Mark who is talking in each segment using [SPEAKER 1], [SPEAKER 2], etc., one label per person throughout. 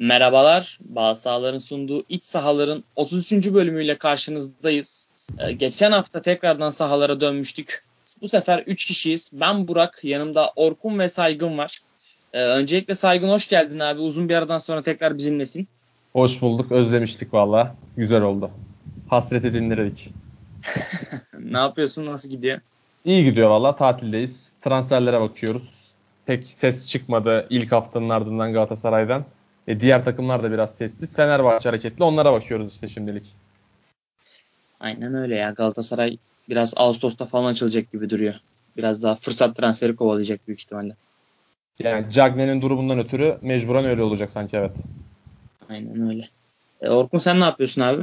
[SPEAKER 1] Merhabalar, Bazı Sahaların sunduğu iç sahaların 33. bölümüyle karşınızdayız. Ee, geçen hafta tekrardan sahalara dönmüştük. Bu sefer 3 kişiyiz. Ben Burak, yanımda Orkun ve Saygın var. Ee, öncelikle Saygın hoş geldin abi. Uzun bir aradan sonra tekrar bizimlesin.
[SPEAKER 2] Hoş bulduk, özlemiştik valla. Güzel oldu. Hasreti dinledik.
[SPEAKER 1] ne yapıyorsun, nasıl gidiyor?
[SPEAKER 2] İyi gidiyor valla, tatildeyiz. Transferlere bakıyoruz. Pek ses çıkmadı ilk haftanın ardından Galatasaray'dan. E, diğer takımlar da biraz sessiz. Fenerbahçe hareketli. Onlara bakıyoruz işte şimdilik.
[SPEAKER 1] Aynen öyle ya. Galatasaray biraz Ağustos'ta falan açılacak gibi duruyor. Biraz daha fırsat transferi kovalayacak büyük ihtimalle.
[SPEAKER 2] Yani Cagne'nin durumundan ötürü mecburen öyle olacak sanki evet.
[SPEAKER 1] Aynen öyle. E, Orkun sen ne yapıyorsun abi?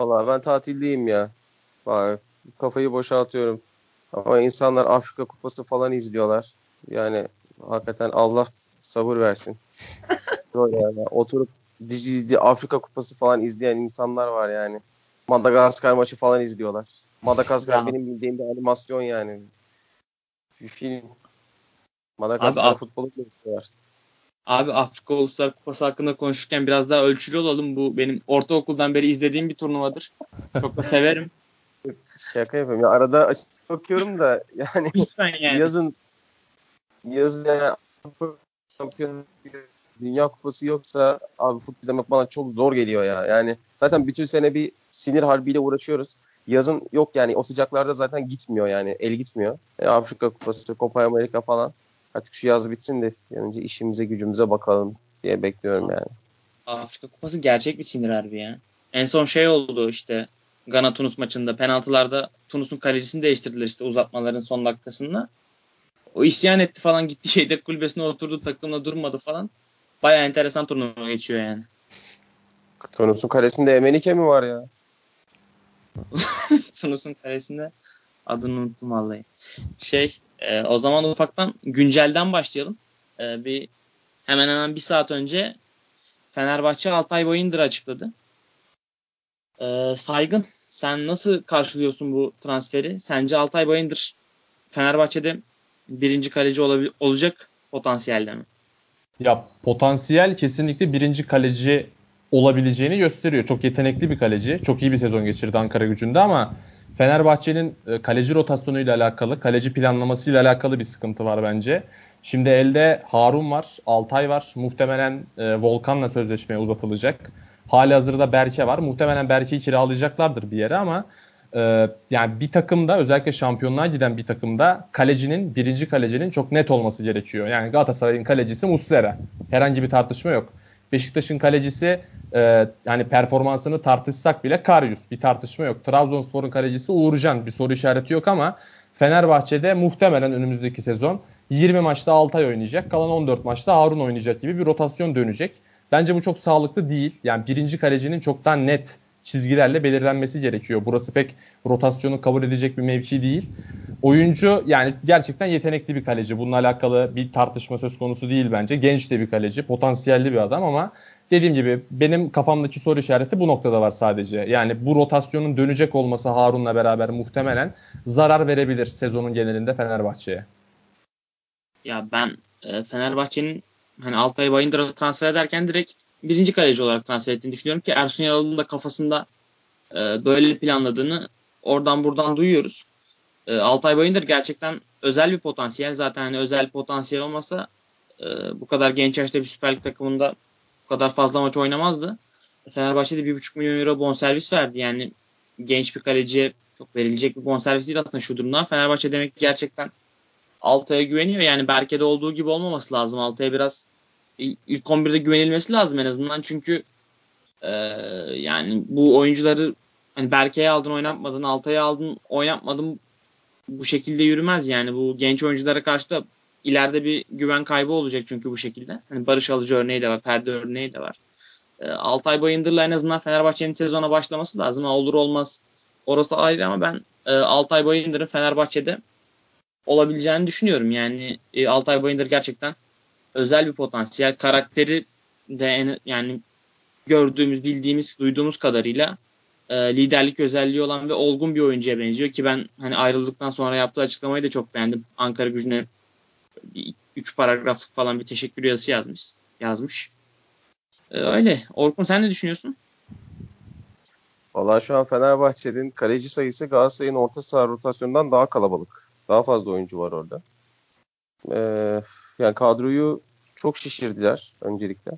[SPEAKER 3] Valla ben tatildeyim ya. Vay, kafayı boşaltıyorum. Ama insanlar Afrika Kupası falan izliyorlar. Yani hakikaten Allah sabır versin. yani oturup dizi, Afrika Kupası falan izleyen insanlar var yani. Madagaskar maçı falan izliyorlar. Madagaskar ya. benim bildiğim bir animasyon yani. Bir film. Madagaskar Abi, futbolu izliyorlar.
[SPEAKER 1] Abi Afrika Uluslar Kupası hakkında konuşurken biraz daha ölçülü olalım. Bu benim ortaokuldan beri izlediğim bir turnuvadır. Çok da severim.
[SPEAKER 3] Şaka yapıyorum. Ya arada açıp bakıyorum da yani, yani. yazın yazın yani Dünya Kupası yoksa abi futbol izlemek bana çok zor geliyor ya. Yani zaten bütün sene bir sinir harbiyle uğraşıyoruz. Yazın yok yani o sıcaklarda zaten gitmiyor yani. El gitmiyor. E, Afrika Kupası, Copa Amerika falan. Artık şu yaz bitsin de yani işimize gücümüze bakalım diye bekliyorum yani.
[SPEAKER 1] Afrika Kupası gerçek bir sinir harbi ya. En son şey oldu işte Gana Tunus maçında penaltılarda Tunus'un kalecisini değiştirdiler işte uzatmaların son dakikasında. O isyan etti falan gitti şeyde kulübesine oturdu takımla durmadı falan. Baya enteresan turnuva geçiyor yani.
[SPEAKER 3] Tunus'un kalesinde Emenike mi var ya?
[SPEAKER 1] Tunus'un kalesinde adını unuttum vallahi. Şey e, o zaman ufaktan güncelden başlayalım. E, bir hemen hemen bir saat önce Fenerbahçe Altay Bayındır açıkladı. E, saygın sen nasıl karşılıyorsun bu transferi? Sence Altay Bayındır Fenerbahçe'de birinci kaleci olabil- olacak potansiyelde mi?
[SPEAKER 2] Ya potansiyel kesinlikle birinci kaleci olabileceğini gösteriyor. Çok yetenekli bir kaleci. Çok iyi bir sezon geçirdi Ankara gücünde ama Fenerbahçe'nin e, kaleci rotasyonuyla alakalı, kaleci planlamasıyla alakalı bir sıkıntı var bence. Şimdi elde Harun var, Altay var. Muhtemelen e, Volkan'la sözleşmeye uzatılacak. Hali hazırda Berke var. Muhtemelen Berke'yi kiralayacaklardır bir yere ama e, yani bir takımda özellikle şampiyonluğa giden bir takımda kalecinin, birinci kalecinin çok net olması gerekiyor. Yani Galatasaray'ın kalecisi Muslera. Herhangi bir tartışma yok. Beşiktaş'ın kalecisi e, yani performansını tartışsak bile Karius. Bir tartışma yok. Trabzonspor'un kalecisi Uğurcan. Bir soru işareti yok ama Fenerbahçe'de muhtemelen önümüzdeki sezon 20 maçta Altay oynayacak. Kalan 14 maçta Harun oynayacak gibi bir rotasyon dönecek. Bence bu çok sağlıklı değil. Yani birinci kalecinin çoktan net çizgilerle belirlenmesi gerekiyor. Burası pek rotasyonu kabul edecek bir mevki değil. Oyuncu yani gerçekten yetenekli bir kaleci. Bununla alakalı bir tartışma söz konusu değil bence. Genç de bir kaleci, potansiyelli bir adam ama dediğim gibi benim kafamdaki soru işareti bu noktada var sadece. Yani bu rotasyonun dönecek olması Harun'la beraber muhtemelen zarar verebilir sezonun genelinde Fenerbahçe'ye.
[SPEAKER 1] Ya ben e, Fenerbahçe'nin hani Altay Bayındır'ı transfer ederken direkt birinci kaleci olarak transfer ettiğini düşünüyorum ki Ersun Yanal'ın da kafasında e, böyle planladığını oradan buradan duyuyoruz. E, Altay Bayındır gerçekten özel bir potansiyel. Zaten hani özel potansiyel olmasa e, bu kadar genç yaşta bir Süper Lig takımında bu kadar fazla maç oynamazdı. Fenerbahçe'de 1,5 milyon euro bonservis verdi. Yani genç bir kaleciye çok verilecek bir bonservis değil aslında şu durumda. Fenerbahçe demek ki gerçekten Altay'a güveniyor. Yani Berke'de olduğu gibi olmaması lazım. Altay'a biraz ilk 11'de güvenilmesi lazım en azından. Çünkü e, yani bu oyuncuları hani Berke'ye aldın oynatmadın, Altay'a aldın oynatmadın bu şekilde yürümez yani. Bu genç oyunculara karşı da ileride bir güven kaybı olacak çünkü bu şekilde. Hani Barış Alıcı örneği de var, Perde örneği de var. E, Altay Bayındır'la en azından Fenerbahçe'nin sezona başlaması lazım. Olur olmaz orası ayrı ama ben e, Altay Bayındır'ın Fenerbahçe'de olabileceğini düşünüyorum. Yani e, Altay Bayındır gerçekten özel bir potansiyel. Karakteri de en, yani gördüğümüz, bildiğimiz, duyduğumuz kadarıyla e, liderlik özelliği olan ve olgun bir oyuncuya benziyor ki ben hani ayrıldıktan sonra yaptığı açıklamayı da çok beğendim. Ankara gücüne 3 paragraflık falan bir teşekkür yazısı yazmış. yazmış. Ee, öyle. Orkun sen ne düşünüyorsun?
[SPEAKER 3] Valla şu an Fenerbahçe'nin kaleci sayısı Galatasaray'ın orta saha rotasyonundan daha kalabalık. Daha fazla oyuncu var orada. Ee, yani kadroyu çok şişirdiler öncelikle.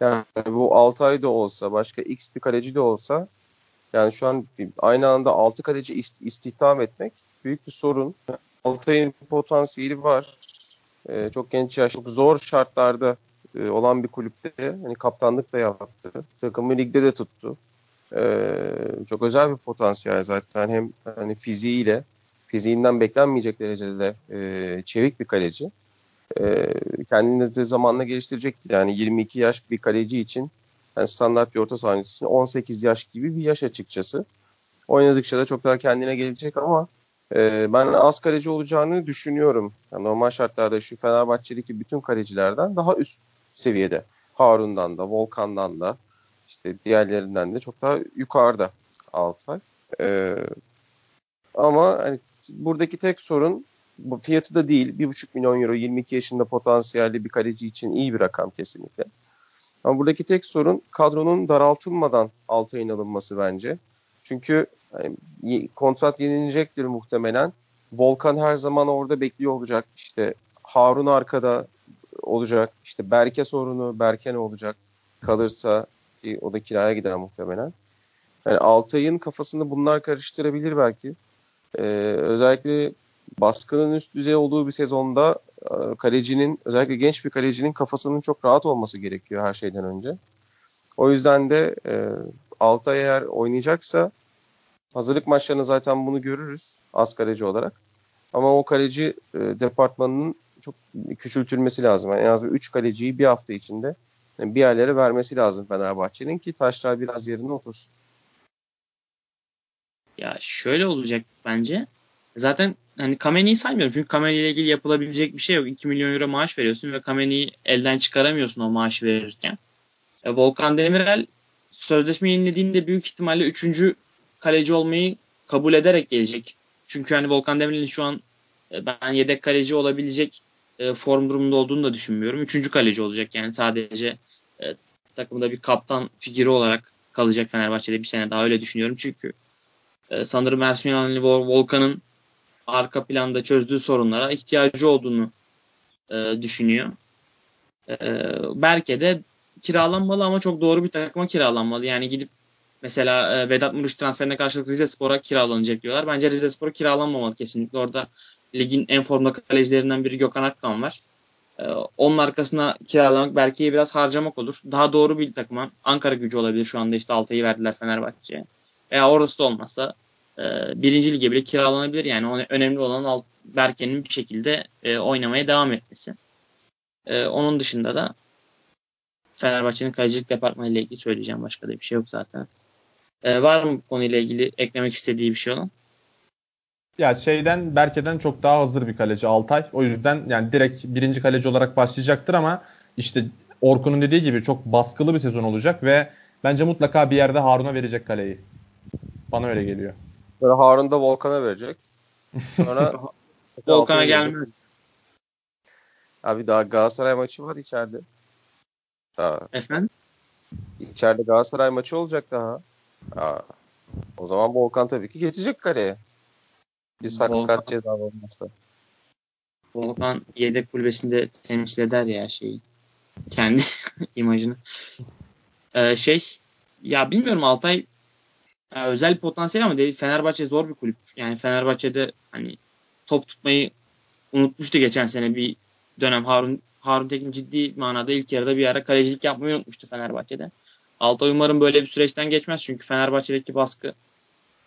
[SPEAKER 3] Yani bu 6 ay da olsa, başka X bir kaleci de olsa yani şu an aynı anda 6 kaleci istihdam etmek büyük bir sorun. Altay'ın potansiyeli var. Ee, çok genç yaş, çok zor şartlarda e, olan bir kulüpte hani kaptanlık da yaptı. Takımı ligde de tuttu. Ee, çok özel bir potansiyel zaten hem hani fiziğiyle fiziğinden beklenmeyecek derecede e, çevik bir kaleci. E, kendini de zamanla geliştirecektir. Yani 22 yaş bir kaleci için yani standart bir orta saha için 18 yaş gibi bir yaş açıkçası. Oynadıkça da çok daha kendine gelecek ama e, ben az kaleci olacağını düşünüyorum. Yani normal şartlarda şu Fenerbahçe'deki bütün kalecilerden daha üst seviyede. Harun'dan da, Volkan'dan da, işte diğerlerinden de çok daha yukarıda Altay. Ee, ama hani buradaki tek sorun bu fiyatı da değil. 1,5 milyon euro 22 yaşında potansiyelli bir kaleci için iyi bir rakam kesinlikle. Ama buradaki tek sorun kadronun daraltılmadan Altay'ın alınması bence. Çünkü yani, kontrat yenilecektir muhtemelen. Volkan her zaman orada bekliyor olacak. İşte Harun arkada olacak. İşte Berke sorunu, Berke ne olacak? Kalırsa ki o da kiraya gider muhtemelen. Yani Altay'ın kafasını bunlar karıştırabilir belki. Ee, özellikle baskının üst düzey olduğu bir sezonda e, kalecinin özellikle genç bir kalecinin kafasının çok rahat olması gerekiyor her şeyden önce. O yüzden de e, Altay eğer oynayacaksa hazırlık maçlarında zaten bunu görürüz az kaleci olarak. Ama o kaleci e, departmanının çok küçültülmesi lazım. Yani en az 3 kaleciyi bir hafta içinde yani bir yerlere vermesi lazım Fenerbahçe'nin ki taşlar biraz yerine otursun.
[SPEAKER 1] Ya şöyle olacak bence. Zaten hani Kameni'yi saymıyorum. Çünkü Kameni ile ilgili yapılabilecek bir şey yok. 2 milyon euro maaş veriyorsun ve Kameni'yi elden çıkaramıyorsun o maaşı verirken. E, Volkan Demirel sözleşme yenilediğinde büyük ihtimalle 3. kaleci olmayı kabul ederek gelecek. Çünkü hani Volkan Demirel'in şu an e, ben yedek kaleci olabilecek e, form durumunda olduğunu da düşünmüyorum. Üçüncü kaleci olacak yani sadece e, takımda bir kaptan figürü olarak kalacak Fenerbahçe'de bir sene daha öyle düşünüyorum. Çünkü e, sanırım Ersun Yanal'li Volkan'ın arka planda çözdüğü sorunlara ihtiyacı olduğunu e, düşünüyor. E, Berke de kiralanmalı ama çok doğru bir takıma kiralanmalı. Yani gidip mesela e, Vedat Muruş transferine karşılık Rize Spor'a kiralanacak diyorlar. Bence Rize Spor'a kiralanmamalı kesinlikle. Orada ligin en formda kalecilerinden biri Gökhan Akkan var. Ee, onun arkasına kiralamak belki biraz harcamak olur. Daha doğru bir takıma Ankara gücü olabilir. Şu anda işte Altay'ı verdiler Fenerbahçe'ye. Veya orası da olmazsa e, birinci lige bile kiralanabilir. Yani önemli olan Berke'nin bir şekilde e, oynamaya devam etmesi. E, onun dışında da Fenerbahçe'nin kalecilik departmanı ile ilgili söyleyeceğim başka da bir şey yok zaten. var mı bu konuyla ilgili eklemek istediği bir şey olan?
[SPEAKER 2] Ya şeyden Berke'den çok daha hazır bir kaleci Altay. O yüzden yani direkt birinci kaleci olarak başlayacaktır ama işte Orkun'un dediği gibi çok baskılı bir sezon olacak ve bence mutlaka bir yerde Harun'a verecek kaleyi. Bana öyle geliyor.
[SPEAKER 3] Sonra Harun da Volkan'a verecek. Sonra
[SPEAKER 1] Volkan'a gelmez.
[SPEAKER 3] Abi daha Galatasaray maçı var içeride.
[SPEAKER 1] Daha. Efendim?
[SPEAKER 3] İçeride Galatasaray maçı olacak daha. Aa, o zaman Volkan tabii ki geçecek kaleye. Bir sakat ceza olmazsa.
[SPEAKER 1] Volkan yedek kulübesinde temsil eder ya şeyi. Kendi imajını. Ee, şey ya bilmiyorum Altay ya özel potansiyel ama değil. Fenerbahçe zor bir kulüp. Yani Fenerbahçe'de hani top tutmayı unutmuştu geçen sene bir dönem. Harun Harun Tekin ciddi manada ilk yarıda bir ara kalecilik yapmayı unutmuştu Fenerbahçe'de. Altay umarım böyle bir süreçten geçmez çünkü Fenerbahçe'deki baskı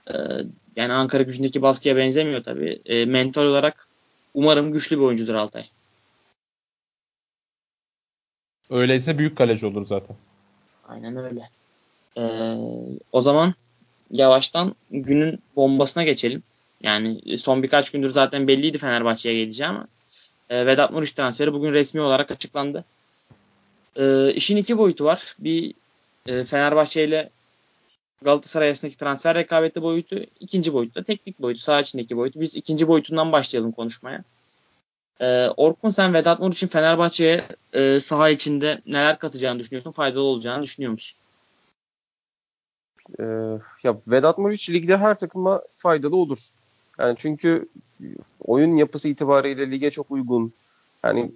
[SPEAKER 1] e, yani Ankara gücündeki baskıya benzemiyor tabii. E, mental olarak umarım güçlü bir oyuncudur Altay.
[SPEAKER 2] Öyleyse büyük kaleci olur zaten.
[SPEAKER 1] Aynen öyle. Ee, o zaman yavaştan günün bombasına geçelim. Yani son birkaç gündür zaten belliydi Fenerbahçe'ye geleceği ama e, Vedat Muriç transferi bugün resmi olarak açıklandı. E, işin iki boyutu var. Bir e, Fenerbahçe ile Galatasaray arasındaki transfer rekabeti boyutu, ikinci boyutta teknik boyutu, saha içindeki boyutu. Biz ikinci boyutundan başlayalım konuşmaya. Ee, Orkun sen Vedat Mur için Fenerbahçe'ye e, saha içinde neler katacağını düşünüyorsun? Faydalı olacağını düşünüyor musun?
[SPEAKER 3] Ee, ya Vedat Muriç ligde her takıma faydalı olur. Yani çünkü oyun yapısı itibariyle lige çok uygun. Yani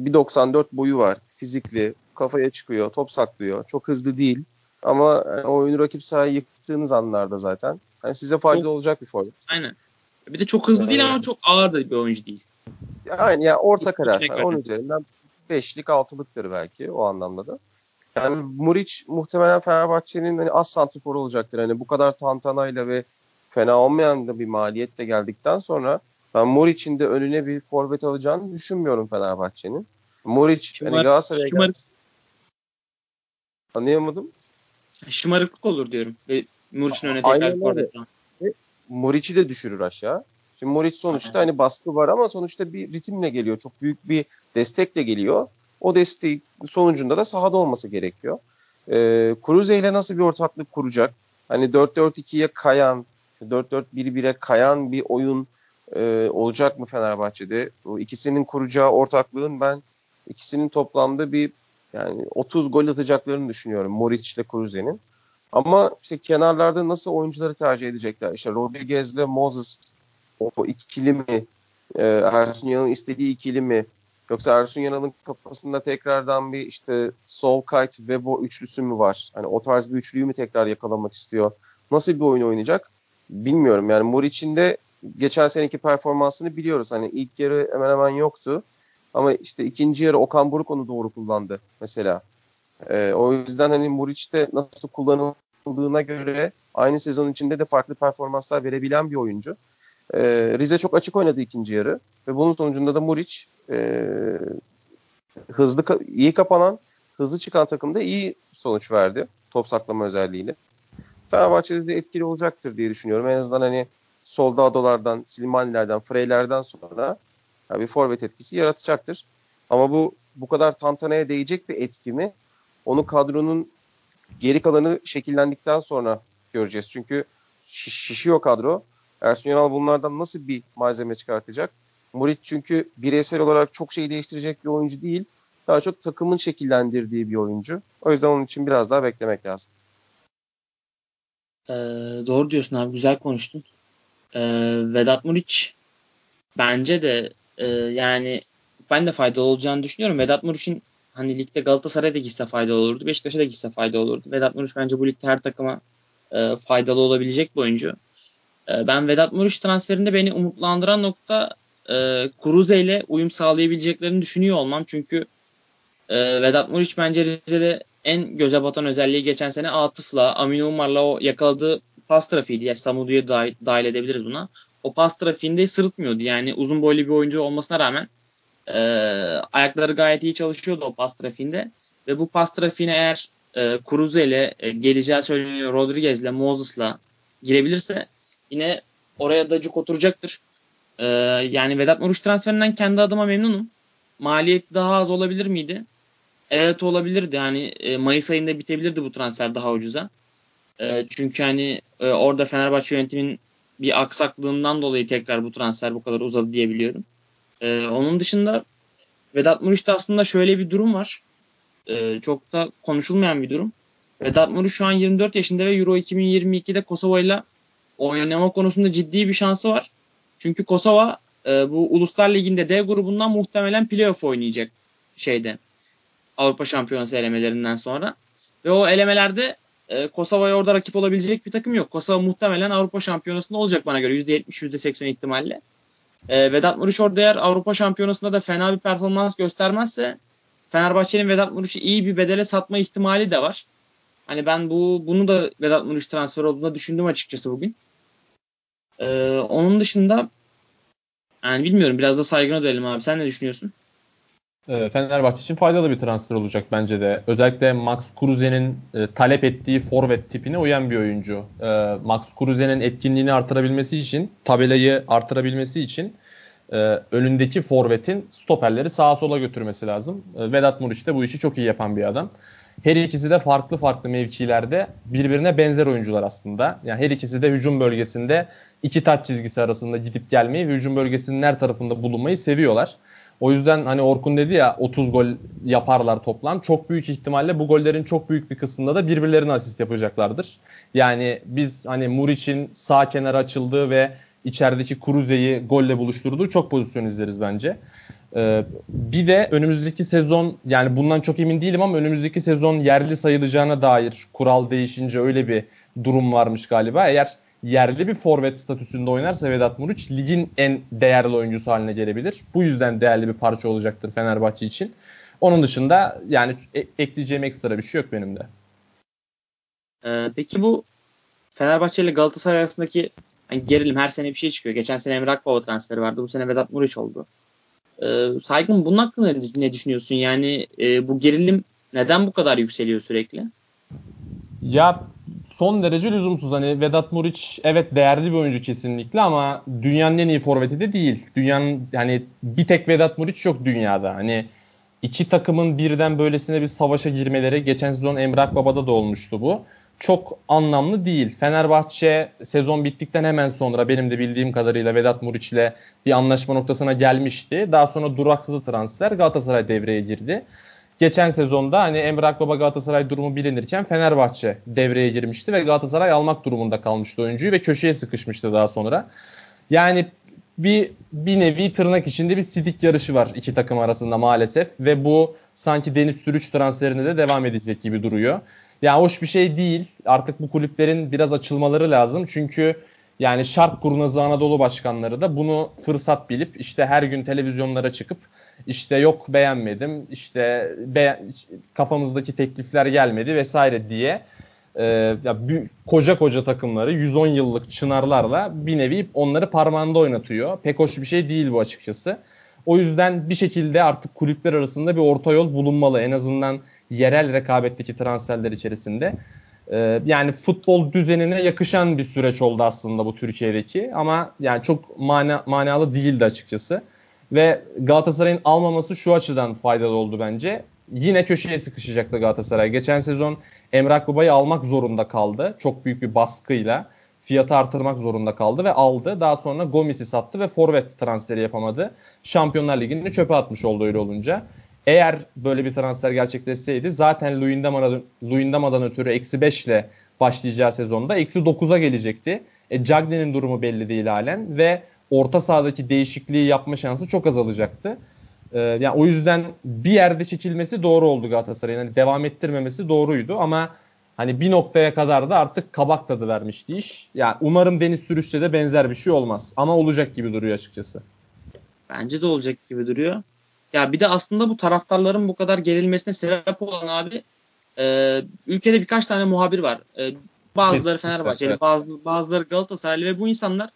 [SPEAKER 3] 1.94 boyu var. Fizikli, kafaya çıkıyor, top saklıyor. Çok hızlı değil. Ama yani oyunu rakip sahaya yıktığınız anlarda zaten. Yani size faydalı çok, olacak bir forvet.
[SPEAKER 1] Aynen. Bir de çok hızlı ee, değil ama çok ağır da bir oyuncu değil.
[SPEAKER 3] Yani, yani orta karar. Yani onun üzerinden 5'lik 6'lıktır belki o anlamda da. Yani Muriç muhtemelen Fenerbahçe'nin hani az santrifor olacaktır. Hani bu kadar tantanayla ve fena olmayan da bir maliyetle geldikten sonra ben Muriç'in de önüne bir forvet alacağını düşünmüyorum Fenerbahçe'nin. Muriç Şımar, hani Galatasaray'a şımarık. Anlayamadım.
[SPEAKER 1] Şımarıklık olur diyorum. Muriç'in önüne tekrar forvet
[SPEAKER 3] Muriç'i de düşürür aşağı. Şimdi Muriç sonuçta hani baskı var ama sonuçta bir ritimle geliyor. Çok büyük bir destekle geliyor. O desteği sonucunda da sahada olması gerekiyor. Ee, Cruze ile nasıl bir ortaklık kuracak? Hani 4-4-2'ye kayan, 4-4-1-1'e kayan bir oyun e, olacak mı Fenerbahçe'de? O ikisinin kuracağı ortaklığın ben ikisinin toplamda bir yani 30 gol atacaklarını düşünüyorum Moric ile Cruze'nin. Ama işte kenarlarda nasıl oyuncuları tercih edecekler? İşte Rodriguez ile Moses o ikili mi? E, Ersun Yanal'ın istediği ikili mi? Yoksa Ersun Yanal'ın kafasında tekrardan bir işte Sol Kite, Webo üçlüsü mü var? Hani o tarz bir üçlüyü mü tekrar yakalamak istiyor? Nasıl bir oyun oynayacak? Bilmiyorum. Yani Muric'in de geçen seneki performansını biliyoruz. Hani ilk yarı hemen hemen yoktu. Ama işte ikinci yarı Okan Buruk onu doğru kullandı mesela. Ee, o yüzden hani Muriç'te nasıl kullanıldığına göre aynı sezon içinde de farklı performanslar verebilen bir oyuncu. Ee, Rize çok açık oynadı ikinci yarı ve bunun sonucunda da Muriç e, hızlı iyi kapanan, hızlı çıkan takımda iyi sonuç verdi top saklama özelliğiyle. Fenerbahçe'de de etkili olacaktır diye düşünüyorum. En azından hani Soldado'lardan, Silmani'lerden, Frey'lerden sonra yani bir forvet etkisi yaratacaktır. Ama bu bu kadar tantanaya değecek bir etki mi? Onu kadronun geri kalanı şekillendikten sonra göreceğiz. Çünkü şişiyor kadro. Ersun Yanal bunlardan nasıl bir malzeme çıkartacak? Murit çünkü bireysel olarak çok şey değiştirecek bir oyuncu değil. Daha çok takımın şekillendirdiği bir oyuncu. O yüzden onun için biraz daha beklemek lazım.
[SPEAKER 1] Ee, doğru diyorsun abi. Güzel konuştun. Ee, Vedat Muriç bence de e, yani ben de faydalı olacağını düşünüyorum. Vedat Muriç'in hani ligde Galatasaray'da gitse faydalı olurdu. Beşiktaş'a da gitse faydalı olurdu. Vedat Muriç bence bu ligde her takıma e, faydalı olabilecek bir oyuncu. E, ben Vedat Muriç transferinde beni umutlandıran nokta e, Kuruze ile uyum sağlayabileceklerini düşünüyor olmam. Çünkü e, Vedat Muriç bence Rize'de en göze batan özelliği geçen sene Atıf'la, Amin Umar'la o yakaladığı pas trafiğiydi. Yani Samudu'ya dahil, edebiliriz buna. O pas trafiğinde sırıtmıyordu. Yani uzun boylu bir oyuncu olmasına rağmen e, ayakları gayet iyi çalışıyordu o pas trafiğinde. Ve bu pas trafiğine eğer e, Kuruze ile e, geleceği söyleniyor Rodriguez ile Moses'la girebilirse yine oraya da cuk oturacaktır. Ee, yani Vedat Muruç transferinden kendi adıma memnunum. Maliyet daha az olabilir miydi? Evet olabilirdi. Yani e, Mayıs ayında bitebilirdi bu transfer daha ucuza. E, çünkü hani e, orada Fenerbahçe yönetimin bir aksaklığından dolayı tekrar bu transfer bu kadar uzadı diyebiliyorum. E, onun dışında Vedat Muriç'te aslında şöyle bir durum var. Çok da konuşulmayan bir durum. Vedat Muriç şu an 24 yaşında ve Euro 2022'de Kosova ile oynama konusunda ciddi bir şansı var. Çünkü Kosova e, bu Uluslar Ligi'nde D grubundan muhtemelen playoff oynayacak şeyde. Avrupa Şampiyonası elemelerinden sonra. Ve o elemelerde e, Kosova'ya orada rakip olabilecek bir takım yok. Kosova muhtemelen Avrupa Şampiyonası'nda olacak bana göre. %70, %80 ihtimalle. E, Vedat Muriç orada eğer Avrupa Şampiyonası'nda da fena bir performans göstermezse Fenerbahçe'nin Vedat Muriç'i iyi bir bedele satma ihtimali de var. Hani ben bu bunu da Vedat Muriç transfer olduğunda düşündüm açıkçası bugün. Ee, onun dışında yani bilmiyorum biraz da saygına dönelim abi. Sen ne düşünüyorsun?
[SPEAKER 2] Ee, Fenerbahçe için faydalı bir transfer olacak bence de. Özellikle Max Kruse'nin e, talep ettiği forvet tipine uyan bir oyuncu. E, Max Kruse'nin etkinliğini artırabilmesi için, tabelayı artırabilmesi için e, önündeki forvetin stoperleri sağa sola götürmesi lazım. E, Vedat Muriç de bu işi çok iyi yapan bir adam. Her ikisi de farklı farklı mevkilerde birbirine benzer oyuncular aslında. Yani her ikisi de hücum bölgesinde iki taç çizgisi arasında gidip gelmeyi ve hücum bölgesinin her tarafında bulunmayı seviyorlar. O yüzden hani Orkun dedi ya 30 gol yaparlar toplam. Çok büyük ihtimalle bu gollerin çok büyük bir kısmında da birbirlerine asist yapacaklardır. Yani biz hani Muriç'in sağ kenara açıldığı ve içerideki Kuruze'yi golle buluşturduğu çok pozisyon izleriz bence. Ee, bir de önümüzdeki sezon yani bundan çok emin değilim ama önümüzdeki sezon yerli sayılacağına dair kural değişince öyle bir durum varmış galiba. Eğer yerli bir forvet statüsünde oynarsa Vedat Muriç ligin en değerli oyuncusu haline gelebilir. Bu yüzden değerli bir parça olacaktır Fenerbahçe için. Onun dışında yani e- ekleyeceğim ekstra bir şey yok benim de.
[SPEAKER 1] Ee, peki bu Fenerbahçe ile Galatasaray arasındaki yani gerilim her sene bir şey çıkıyor. Geçen sene Emre Akbaba transferi vardı. Bu sene Vedat Muriç oldu. Ee, Saygın bunun hakkında ne düşünüyorsun? Yani e, bu gerilim neden bu kadar yükseliyor sürekli?
[SPEAKER 2] Ya son derece lüzumsuz. Hani Vedat Muriç evet değerli bir oyuncu kesinlikle ama dünyanın en iyi forveti de değil. Dünyanın yani bir tek Vedat Muriç yok dünyada. Hani iki takımın birden böylesine bir savaşa girmeleri geçen sezon Emrah Baba'da da olmuştu bu. Çok anlamlı değil. Fenerbahçe sezon bittikten hemen sonra benim de bildiğim kadarıyla Vedat Muriç ile bir anlaşma noktasına gelmişti. Daha sonra duraksadı transfer. Galatasaray devreye girdi geçen sezonda hani Emre Akbaba Galatasaray durumu bilinirken Fenerbahçe devreye girmişti ve Galatasaray almak durumunda kalmıştı oyuncuyu ve köşeye sıkışmıştı daha sonra. Yani bir bir nevi tırnak içinde bir sidik yarışı var iki takım arasında maalesef ve bu sanki Deniz Sürüç transferine de devam edecek gibi duruyor. Yani hoş bir şey değil. Artık bu kulüplerin biraz açılmaları lazım. Çünkü yani şark kurnazı Anadolu başkanları da bunu fırsat bilip işte her gün televizyonlara çıkıp işte yok beğenmedim işte be, kafamızdaki teklifler gelmedi vesaire diye e, ya koca koca takımları 110 yıllık çınarlarla bir nevi onları parmağında oynatıyor. Pek hoş bir şey değil bu açıkçası. O yüzden bir şekilde artık kulüpler arasında bir orta yol bulunmalı. En azından yerel rekabetteki transferler içerisinde. Ee, yani futbol düzenine yakışan bir süreç oldu aslında bu Türkiye'deki ama yani çok mana, manalı değildi açıkçası. Ve Galatasaray'ın almaması şu açıdan faydalı oldu bence. Yine köşeye sıkışacaktı Galatasaray. Geçen sezon Emrah Baba'yı almak zorunda kaldı. Çok büyük bir baskıyla fiyatı artırmak zorunda kaldı ve aldı. Daha sonra Gomis'i sattı ve forvet transferi yapamadı. Şampiyonlar Ligi'ni çöpe atmış oldu öyle olunca. Eğer böyle bir transfer gerçekleşseydi zaten Luyendama'dan, Luyendama'dan ötürü eksi 5 ile başlayacağı sezonda eksi 9'a gelecekti. E, Cagney'in durumu belli değil halen ve orta sahadaki değişikliği yapma şansı çok azalacaktı. Ee, yani o yüzden bir yerde çekilmesi doğru oldu Galatasaray'ın. Yani devam ettirmemesi doğruydu ama hani bir noktaya kadar da artık kabak tadı vermişti iş. Yani umarım Deniz Sürüş'te de benzer bir şey olmaz. Ama olacak gibi duruyor açıkçası.
[SPEAKER 1] Bence de olacak gibi duruyor. Ya bir de aslında bu taraftarların bu kadar gerilmesine sebep olan abi e, ülkede birkaç tane muhabir var. E, bazıları Fenerbahçeli, evet. bazı, bazıları Galatasaraylı ve bu insanlar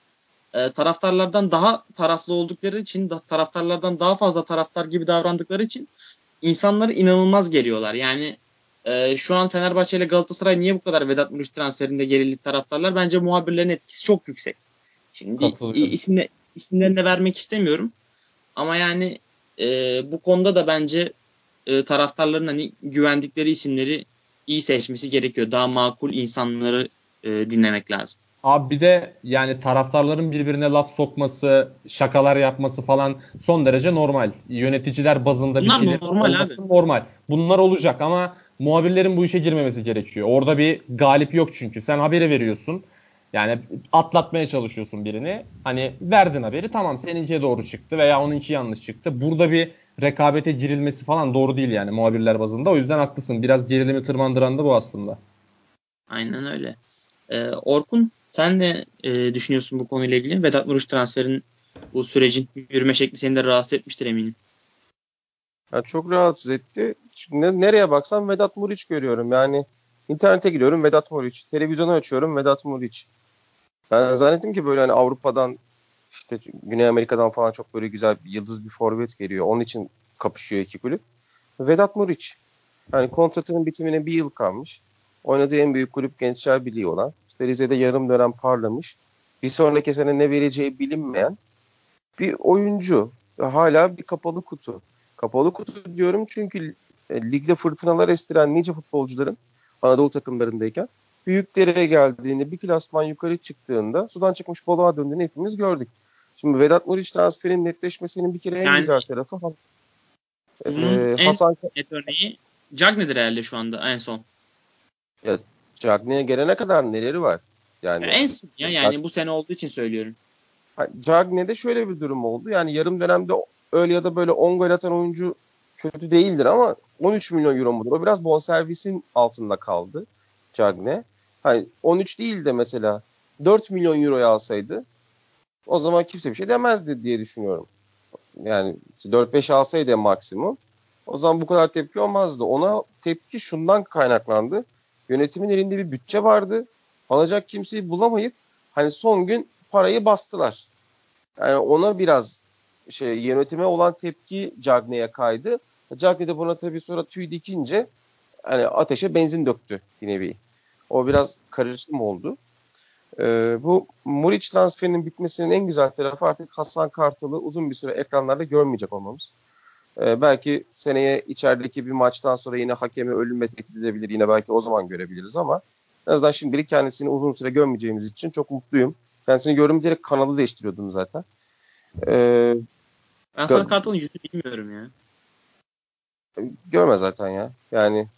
[SPEAKER 1] e, taraftarlardan daha taraflı oldukları için, da, taraftarlardan daha fazla taraftar gibi davrandıkları için insanlara inanılmaz geliyorlar. Yani e, şu an Fenerbahçe ile Galatasaray niye bu kadar Vedat Muriç transferinde gerildi taraftarlar? Bence muhabirlerin etkisi çok yüksek. Şimdi isimle, isimlerini de vermek istemiyorum. Ama yani e, bu konuda da bence e, taraftarların hani güvendikleri isimleri iyi seçmesi gerekiyor. Daha makul insanları e, dinlemek lazım.
[SPEAKER 2] Abi bir de yani taraftarların birbirine laf sokması, şakalar yapması falan son derece normal. Yöneticiler bazında
[SPEAKER 1] Bunlar bir normal
[SPEAKER 2] olması abi. normal. Bunlar olacak ama muhabirlerin bu işe girmemesi gerekiyor. Orada bir galip yok çünkü. Sen haberi veriyorsun. Yani atlatmaya çalışıyorsun birini. Hani verdin haberi tamam seninkiye doğru çıktı veya onunki yanlış çıktı. Burada bir rekabete girilmesi falan doğru değil yani muhabirler bazında. O yüzden haklısın. Biraz gerilimi tırmandıran da bu aslında.
[SPEAKER 1] Aynen öyle. Ee, Orkun sen ne e, düşünüyorsun bu konuyla ilgili? Vedat Muriç transferin bu sürecin yürüme şekli seni de rahatsız etmiştir eminim.
[SPEAKER 3] Ya çok rahatsız etti. Çünkü nereye baksam Vedat Muriç görüyorum. Yani internete giriyorum Vedat Muriç. Televizyonu açıyorum Vedat Muriç. Ben zannettim ki böyle hani Avrupa'dan işte Güney Amerika'dan falan çok böyle güzel bir yıldız bir forvet geliyor. Onun için kapışıyor iki kulüp. Vedat Muriç. Yani kontratının bitimine bir yıl kalmış. Oynadığı en büyük kulüp Gençler Birliği olan. İşte Rize'de yarım dönem parlamış. Bir sonraki sene ne vereceği bilinmeyen bir oyuncu. Hala bir kapalı kutu. Kapalı kutu diyorum çünkü e, ligde fırtınalar estiren nice futbolcuların Anadolu takımlarındayken büyüklere geldiğinde bir klasman yukarı çıktığında sudan çıkmış balığa döndüğünü hepimiz gördük. Şimdi Vedat Muriç transferinin netleşmesinin bir kere en yani, güzel tarafı
[SPEAKER 1] ee, Hasan en net örneği Cagney'dir herhalde şu anda en son.
[SPEAKER 3] Ya Cagney'e gelene kadar neleri var?
[SPEAKER 1] Yani ya en son ya yani bu sene olduğu için söylüyorum.
[SPEAKER 3] Cagney'de şöyle bir durum oldu. Yani yarım dönemde öyle ya da böyle 10 gol atan oyuncu kötü değildir ama 13 milyon euro mudur? O biraz bonservisin altında kaldı Cagney. Hani 13 değil de mesela 4 milyon euroya alsaydı o zaman kimse bir şey demezdi diye düşünüyorum. Yani 4-5 alsaydı maksimum o zaman bu kadar tepki olmazdı. Ona tepki şundan kaynaklandı. Yönetimin elinde bir bütçe vardı. Alacak kimseyi bulamayıp hani son gün parayı bastılar. Yani ona biraz şey yönetime olan tepki Cagney'e kaydı. Cagney de buna tabii sonra tüy dikince hani ateşe benzin döktü bir nevi. O biraz karışım oldu. Ee, bu Muriç transferinin bitmesinin en güzel tarafı artık Hasan Kartal'ı uzun bir süre ekranlarda görmeyecek olmamız. Ee, belki seneye içerideki bir maçtan sonra yine hakemi ölümle tehdit edebilir. Yine belki o zaman görebiliriz ama en azından şimdilik kendisini uzun süre görmeyeceğimiz için çok mutluyum. Kendisini gördüm kanalı değiştiriyordum zaten.
[SPEAKER 1] Ee, ben Hasan Kartal'ın yüzünü bilmiyorum ya.
[SPEAKER 3] Görme zaten ya. Yani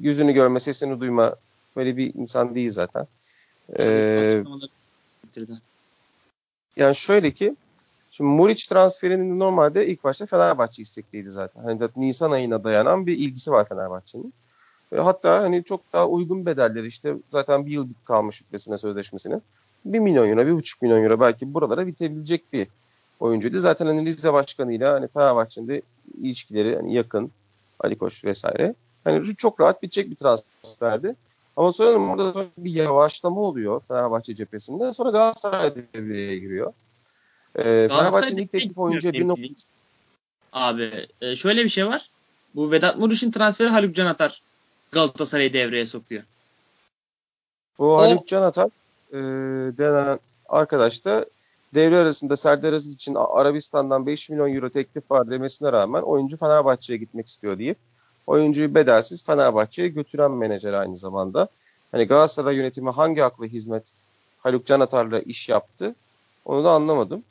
[SPEAKER 3] yüzünü görme, sesini duyma böyle bir insan değil zaten. Ee, yani şöyle ki şimdi Muriç transferinin normalde ilk başta Fenerbahçe istekliydi zaten. Hani Nisan ayına dayanan bir ilgisi var Fenerbahçe'nin. Ve hatta hani çok daha uygun bedelleri işte zaten bir yıl kalmış bitmesine sözleşmesine. 1 milyon euro, 1,5 milyon euro belki buralara bitebilecek bir oyuncuydu. Zaten hani Rize Başkanı'yla hani Fenerbahçe'nin de ilişkileri hani yakın. Ali Koç vesaire. Hani çok rahat bitecek bir transferdi. Ama sonra orada bir yavaşlama oluyor Fenerbahçe cephesinde. Sonra Galatasaray devreye giriyor.
[SPEAKER 1] Ee, Fenerbahçe'nin ilk teklif oyuncuya bir nokta... Abi e, şöyle bir şey var. Bu Vedat Muriç'in transferi Haluk Canatar Galatasaray'ı devreye sokuyor.
[SPEAKER 3] Bu o... Haluk Canatar e, denen arkadaş da devre arasında Serdar Aziz için Arabistan'dan 5 milyon euro teklif var demesine rağmen oyuncu Fenerbahçe'ye gitmek istiyor deyip oyuncuyu bedelsiz Fenerbahçe'ye götüren menajer aynı zamanda. Hani Galatasaray yönetimi hangi aklı hizmet Haluk Canatar'la iş yaptı onu da anlamadım.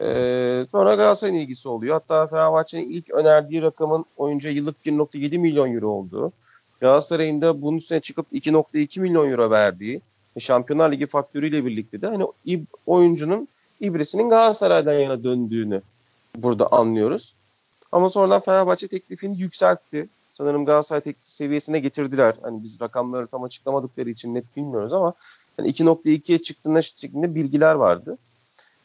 [SPEAKER 3] Ee, sonra Galatasaray'ın ilgisi oluyor. Hatta Fenerbahçe'nin ilk önerdiği rakamın oyuncuya yıllık 1.7 milyon euro olduğu. Galatasaray'ın da bunun üstüne çıkıp 2.2 milyon euro verdiği Şampiyonlar Ligi faktörüyle birlikte de hani oyuncunun ibresinin Galatasaray'dan yana döndüğünü burada anlıyoruz. Ama sonradan Fenerbahçe teklifini yükseltti. Sanırım Galatasaray teklif seviyesine getirdiler. Hani biz rakamları tam açıklamadıkları için net bilmiyoruz ama hani 2.2'ye çıktığında şeklinde bilgiler vardı.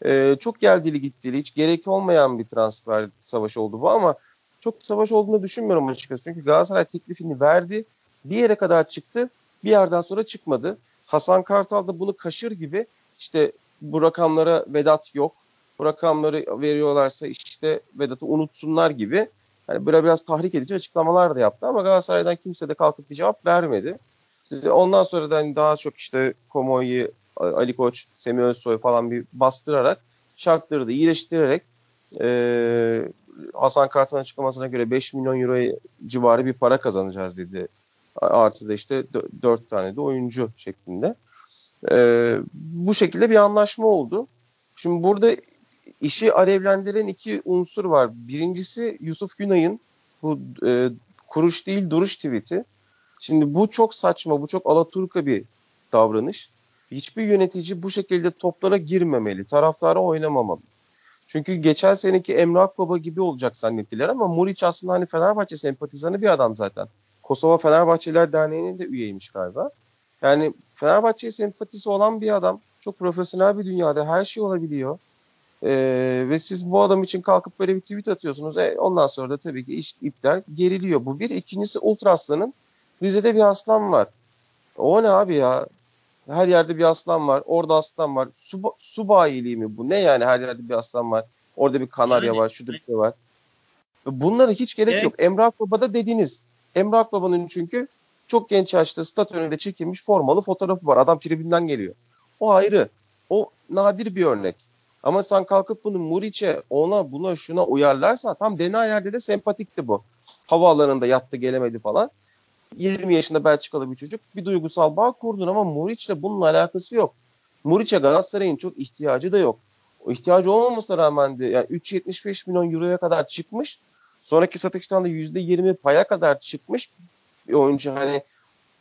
[SPEAKER 3] Ee, çok geldili gittili hiç gerek olmayan bir transfer savaşı oldu bu ama çok savaş olduğunu düşünmüyorum açıkçası. Çünkü Galatasaray teklifini verdi. Bir yere kadar çıktı. Bir yerden sonra çıkmadı. Hasan Kartal da bunu kaşır gibi işte bu rakamlara Vedat yok. Bu rakamları veriyorlarsa işte Vedat'ı unutsunlar gibi yani böyle biraz tahrik edici açıklamalar da yaptı ama Galatasaray'dan kimse de kalkıp bir cevap vermedi. ondan sonra da hani daha çok işte Komoy'u, Ali Koç, Semih Özsoy falan bir bastırarak şartları da iyileştirerek e, Hasan Kartal'ın açıklamasına göre 5 milyon euro civarı bir para kazanacağız dedi. Artı da işte 4 tane de oyuncu şeklinde. E, bu şekilde bir anlaşma oldu. Şimdi burada işi alevlendiren iki unsur var. Birincisi Yusuf Günay'ın bu e, kuruş değil duruş tweet'i. Şimdi bu çok saçma, bu çok alaturka bir davranış. Hiçbir yönetici bu şekilde toplara girmemeli, taraftara oynamamalı. Çünkü geçen seneki Emrah Baba gibi olacak zannettiler ama Muriç aslında hani Fenerbahçe sempatizanı bir adam zaten. Kosova Fenerbahçeliler Derneği'nin de üyeymiş galiba. Yani Fenerbahçe sempatisi olan bir adam. Çok profesyonel bir dünyada her şey olabiliyor. Ee, ve siz bu adam için kalkıp böyle bir tweet atıyorsunuz. E, ondan sonra da tabii ki iş iptal geriliyor. Bu bir. ikincisi Ultra Aslan'ın Rize'de bir aslan var. O ne abi ya? Her yerde bir aslan var. Orada aslan var. Su, su bayiliği mi bu? Ne yani her yerde bir aslan var. Orada bir kanarya yani, var. Şurada bir şey var. Bunlara hiç gerek evet. yok. Emrah Baba'da dediniz. Emrah Baba'nın çünkü çok genç yaşta stat önünde çekilmiş formalı fotoğrafı var. Adam tribinden geliyor. O ayrı. O nadir bir örnek. Ama sen kalkıp bunu Muriç'e ona buna şuna uyarlarsan tam Dena yerde de sempatikti bu. Havaalanında yattı gelemedi falan. 20 yaşında Belçikalı bir çocuk bir duygusal bağ kurdun ama Muriç'le bunun alakası yok. Muriç'e Galatasaray'ın çok ihtiyacı da yok. O ihtiyacı olmamasına rağmen de yani 3.75 milyon euroya kadar çıkmış. Sonraki satıştan da %20 paya kadar çıkmış bir oyuncu. Hani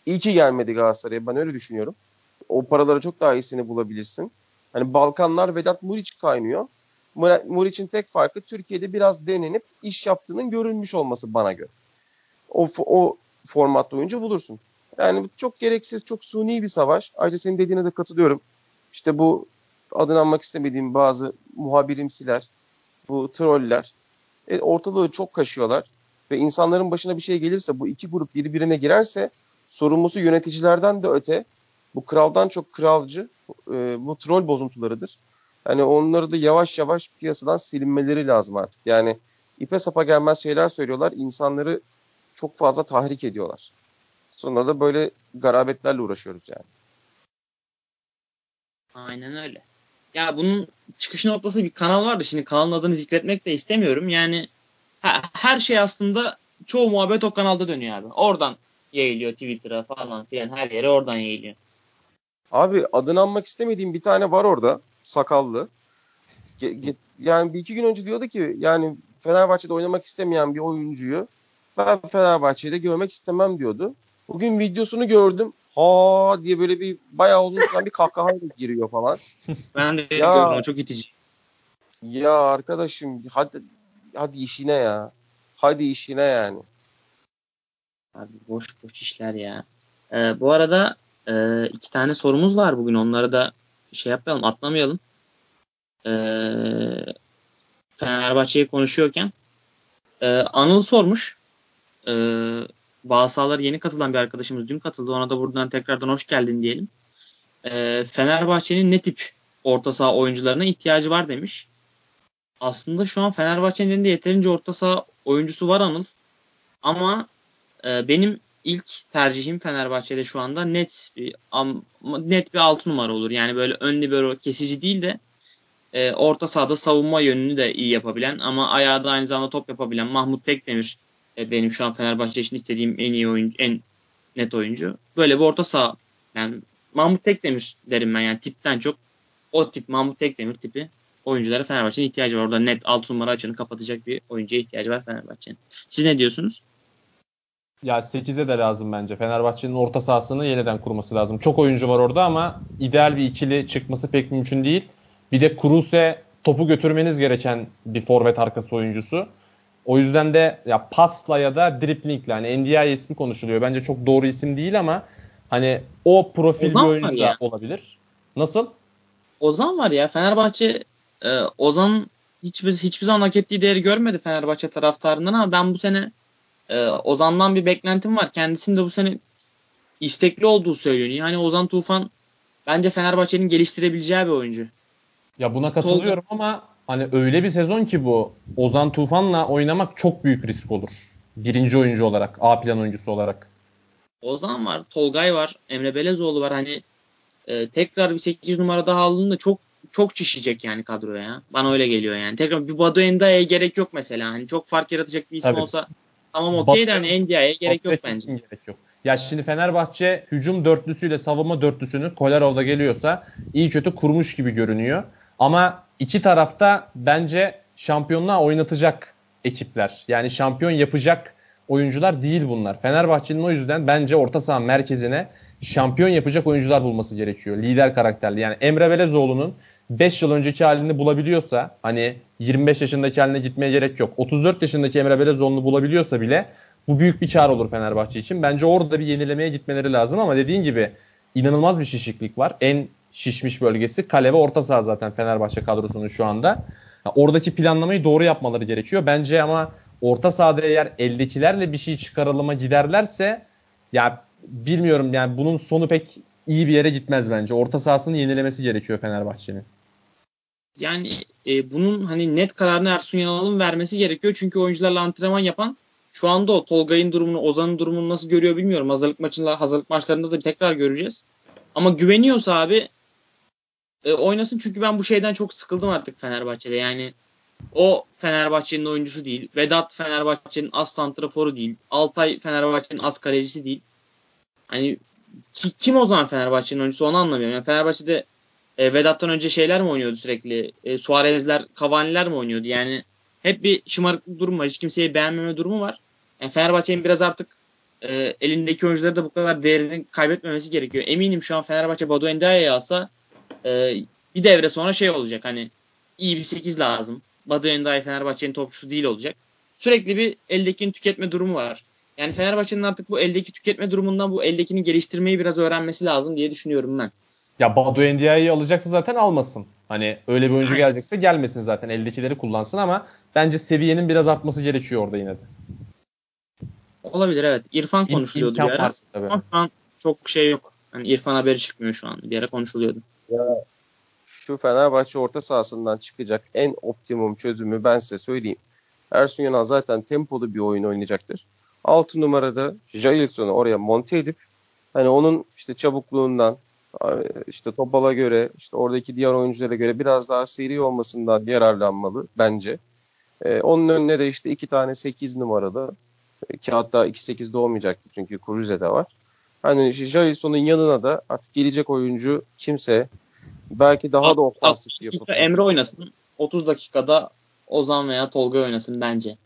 [SPEAKER 3] iyi ki gelmedi Galatasaray'a. Ben öyle düşünüyorum. O paralara çok daha iyisini bulabilirsin. Hani Balkanlar Vedat Muriç kaynıyor. Muriç'in tek farkı Türkiye'de biraz denenip iş yaptığının görülmüş olması bana göre. O, o formatta oyuncu bulursun. Yani çok gereksiz, çok suni bir savaş. Ayrıca senin dediğine de katılıyorum. İşte bu adını anmak istemediğim bazı muhabirimsiler, bu troller e, ortalığı çok kaşıyorlar. Ve insanların başına bir şey gelirse, bu iki grup birbirine girerse sorumlusu yöneticilerden de öte bu kraldan çok kralcı e, bu troll bozuntularıdır. Yani onları da yavaş yavaş piyasadan silinmeleri lazım artık. Yani ipe sapa gelmez şeyler söylüyorlar. insanları çok fazla tahrik ediyorlar. Sonra da böyle garabetlerle uğraşıyoruz yani.
[SPEAKER 1] Aynen öyle. Ya bunun çıkış noktası bir kanal vardı. Şimdi kanalın adını zikretmek de istemiyorum. Yani her şey aslında çoğu muhabbet o kanalda dönüyor abi. Oradan yayılıyor Twitter'a falan filan her yere oradan yayılıyor.
[SPEAKER 3] Abi adını anmak istemediğim bir tane var orada sakallı. Ge- ge- yani bir iki gün önce diyordu ki yani Fenerbahçe'de oynamak istemeyen bir oyuncuyu ben Fenerbahçe'de görmek istemem diyordu. Bugün videosunu gördüm. Ha diye böyle bir bayağı uzun süren bir kahkahayla giriyor falan.
[SPEAKER 1] Ben de ya, gördüm o çok itici.
[SPEAKER 3] Ya arkadaşım hadi hadi işine ya. Hadi işine yani.
[SPEAKER 1] Abi boş boş işler ya. Ee, bu arada e, iki tane sorumuz var bugün. Onları da şey yapmayalım, atlamayalım. Ee, Fenerbahçe'yi konuşuyorken. Ee, Anıl sormuş. Ee, bazı sahalara yeni katılan bir arkadaşımız dün katıldı. Ona da buradan tekrardan hoş geldin diyelim. Ee, Fenerbahçe'nin ne tip orta saha oyuncularına ihtiyacı var demiş. Aslında şu an Fenerbahçe'nin de yeterince orta saha oyuncusu var Anıl. Ama e, benim ilk tercihim Fenerbahçe'de şu anda net bir net bir altı numara olur. Yani böyle ön libero kesici değil de e, orta sahada savunma yönünü de iyi yapabilen ama ayağı da aynı zamanda top yapabilen Mahmut Tekdemir e, benim şu an Fenerbahçe için istediğim en iyi oyuncu, en net oyuncu. Böyle bir orta saha yani Mahmut Tekdemir derim ben yani tipten çok o tip Mahmut Tekdemir tipi oyunculara Fenerbahçe'nin ihtiyacı var. Orada net 6 numara açığını kapatacak bir oyuncuya ihtiyacı var Fenerbahçe'nin. Siz ne diyorsunuz?
[SPEAKER 2] Ya 8'e de lazım bence. Fenerbahçe'nin orta sahasını yeniden kurması lazım. Çok oyuncu var orada ama ideal bir ikili çıkması pek mümkün değil. Bir de Kruse topu götürmeniz gereken bir forvet arkası oyuncusu. O yüzden de ya pasla ya da driplingle hani NDI ismi konuşuluyor. Bence çok doğru isim değil ama hani o profil Ozan bir oyuncu da olabilir. Nasıl?
[SPEAKER 1] Ozan var ya. Fenerbahçe e, Ozan hiçbir hiçbir zaman hak ettiği değeri görmedi Fenerbahçe taraftarından ama ben bu sene e, Ozan'dan bir beklentim var. Kendisinin de bu sene istekli olduğu söyleniyor. Yani Ozan Tufan bence Fenerbahçe'nin geliştirebileceği bir oyuncu.
[SPEAKER 2] Ya buna katılıyorum Tolga... ama hani öyle bir sezon ki bu Ozan Tufan'la oynamak çok büyük risk olur. Birinci oyuncu olarak, A plan oyuncusu olarak.
[SPEAKER 1] Ozan var, Tolgay var, Emre Belezoğlu var. Hani e, tekrar bir 8 numara daha aldığında çok çok çişecek yani kadroya. Bana öyle geliyor yani. Tekrar bir Badu Enda'ya gerek yok mesela. Hani çok fark yaratacak bir isim Tabii. olsa tamam okey de hani Endia'ya gerek yok bence. Gerek yok.
[SPEAKER 2] Ya şimdi Fenerbahçe hücum dörtlüsüyle savunma dörtlüsünü Kolarov'da geliyorsa iyi kötü kurmuş gibi görünüyor. Ama iki tarafta bence şampiyonluğa oynatacak ekipler. Yani şampiyon yapacak oyuncular değil bunlar. Fenerbahçe'nin o yüzden bence orta saha merkezine şampiyon yapacak oyuncular bulması gerekiyor. Lider karakterli. Yani Emre Belezoğlu'nun 5 yıl önceki halini bulabiliyorsa hani 25 yaşındaki haline gitmeye gerek yok. 34 yaşındaki Emre Belezoğlu'nu bulabiliyorsa bile bu büyük bir kar olur Fenerbahçe için. Bence orada bir yenilemeye gitmeleri lazım ama dediğin gibi inanılmaz bir şişiklik var. En şişmiş bölgesi kale ve orta saha zaten Fenerbahçe kadrosunun şu anda. Oradaki planlamayı doğru yapmaları gerekiyor. Bence ama orta sahada eğer eldekilerle bir şey çıkarılıma giderlerse ya bilmiyorum yani bunun sonu pek iyi bir yere gitmez bence. Orta sahasını yenilemesi gerekiyor Fenerbahçe'nin.
[SPEAKER 1] Yani e, bunun hani net kararını Ersun Yanal'ın vermesi gerekiyor. Çünkü oyuncularla antrenman yapan şu anda o Tolgay'ın durumunu, Ozan'ın durumunu nasıl görüyor bilmiyorum. Hazırlık maçında, hazırlık maçlarında da tekrar göreceğiz. Ama güveniyorsa abi e, oynasın çünkü ben bu şeyden çok sıkıldım artık Fenerbahçe'de. Yani o Fenerbahçe'nin oyuncusu değil. Vedat Fenerbahçe'nin az santraforu değil. Altay Fenerbahçe'nin az kalecisi değil. Hani ki, kim o zaman Fenerbahçe'nin oyuncusu onu anlamıyorum. Yani Fenerbahçe'de E, Vedat'tan önce şeyler mi oynuyordu sürekli? E, Suarez'ler, Cavani'ler mi oynuyordu? Yani hep bir şımarıklık durum var. Hiç kimseyi beğenmeme durumu var. Yani Fenerbahçe'nin biraz artık e, elindeki oyuncuları da bu kadar değerini kaybetmemesi gerekiyor. Eminim şu an Fenerbahçe Badu Endia'yı alsa e, bir devre sonra şey olacak hani iyi bir 8 lazım. Badu Endia'yı Fenerbahçe'nin topçusu değil olacak. Sürekli bir eldekini tüketme durumu var. Yani Fenerbahçe'nin artık bu eldeki tüketme durumundan bu eldekini geliştirmeyi biraz öğrenmesi lazım diye düşünüyorum ben.
[SPEAKER 2] Ya Badu Endia'yı alacaksa zaten almasın. Hani öyle bir oyuncu gelecekse gelmesin zaten. Eldekileri kullansın ama bence seviyenin biraz artması gerekiyor orada yine de.
[SPEAKER 1] Olabilir evet. İrfan konuşuluyordu bir ara. Ama şu an çok şey yok. Hani İrfan haberi çıkmıyor şu an. Bir ara konuşuluyordu.
[SPEAKER 3] Ya şu Fenerbahçe orta sahasından çıkacak en optimum çözümü ben size söyleyeyim. Ersun Yanal zaten tempolu bir oyun oynayacaktır. 6 numarada Jailson'u oraya monte edip hani onun işte çabukluğundan işte Topal'a göre işte oradaki diğer oyunculara göre biraz daha seri olmasından yararlanmalı bence. Ee, onun önüne de işte iki tane 8 numaralı ki hatta 2-8 doğmayacaktı çünkü Cruze de var. Hani Jason'un yanına da artık gelecek oyuncu kimse belki daha da ofansif
[SPEAKER 1] yapıp. Emre oynasın. 30 dakikada Ozan veya Tolga oynasın bence.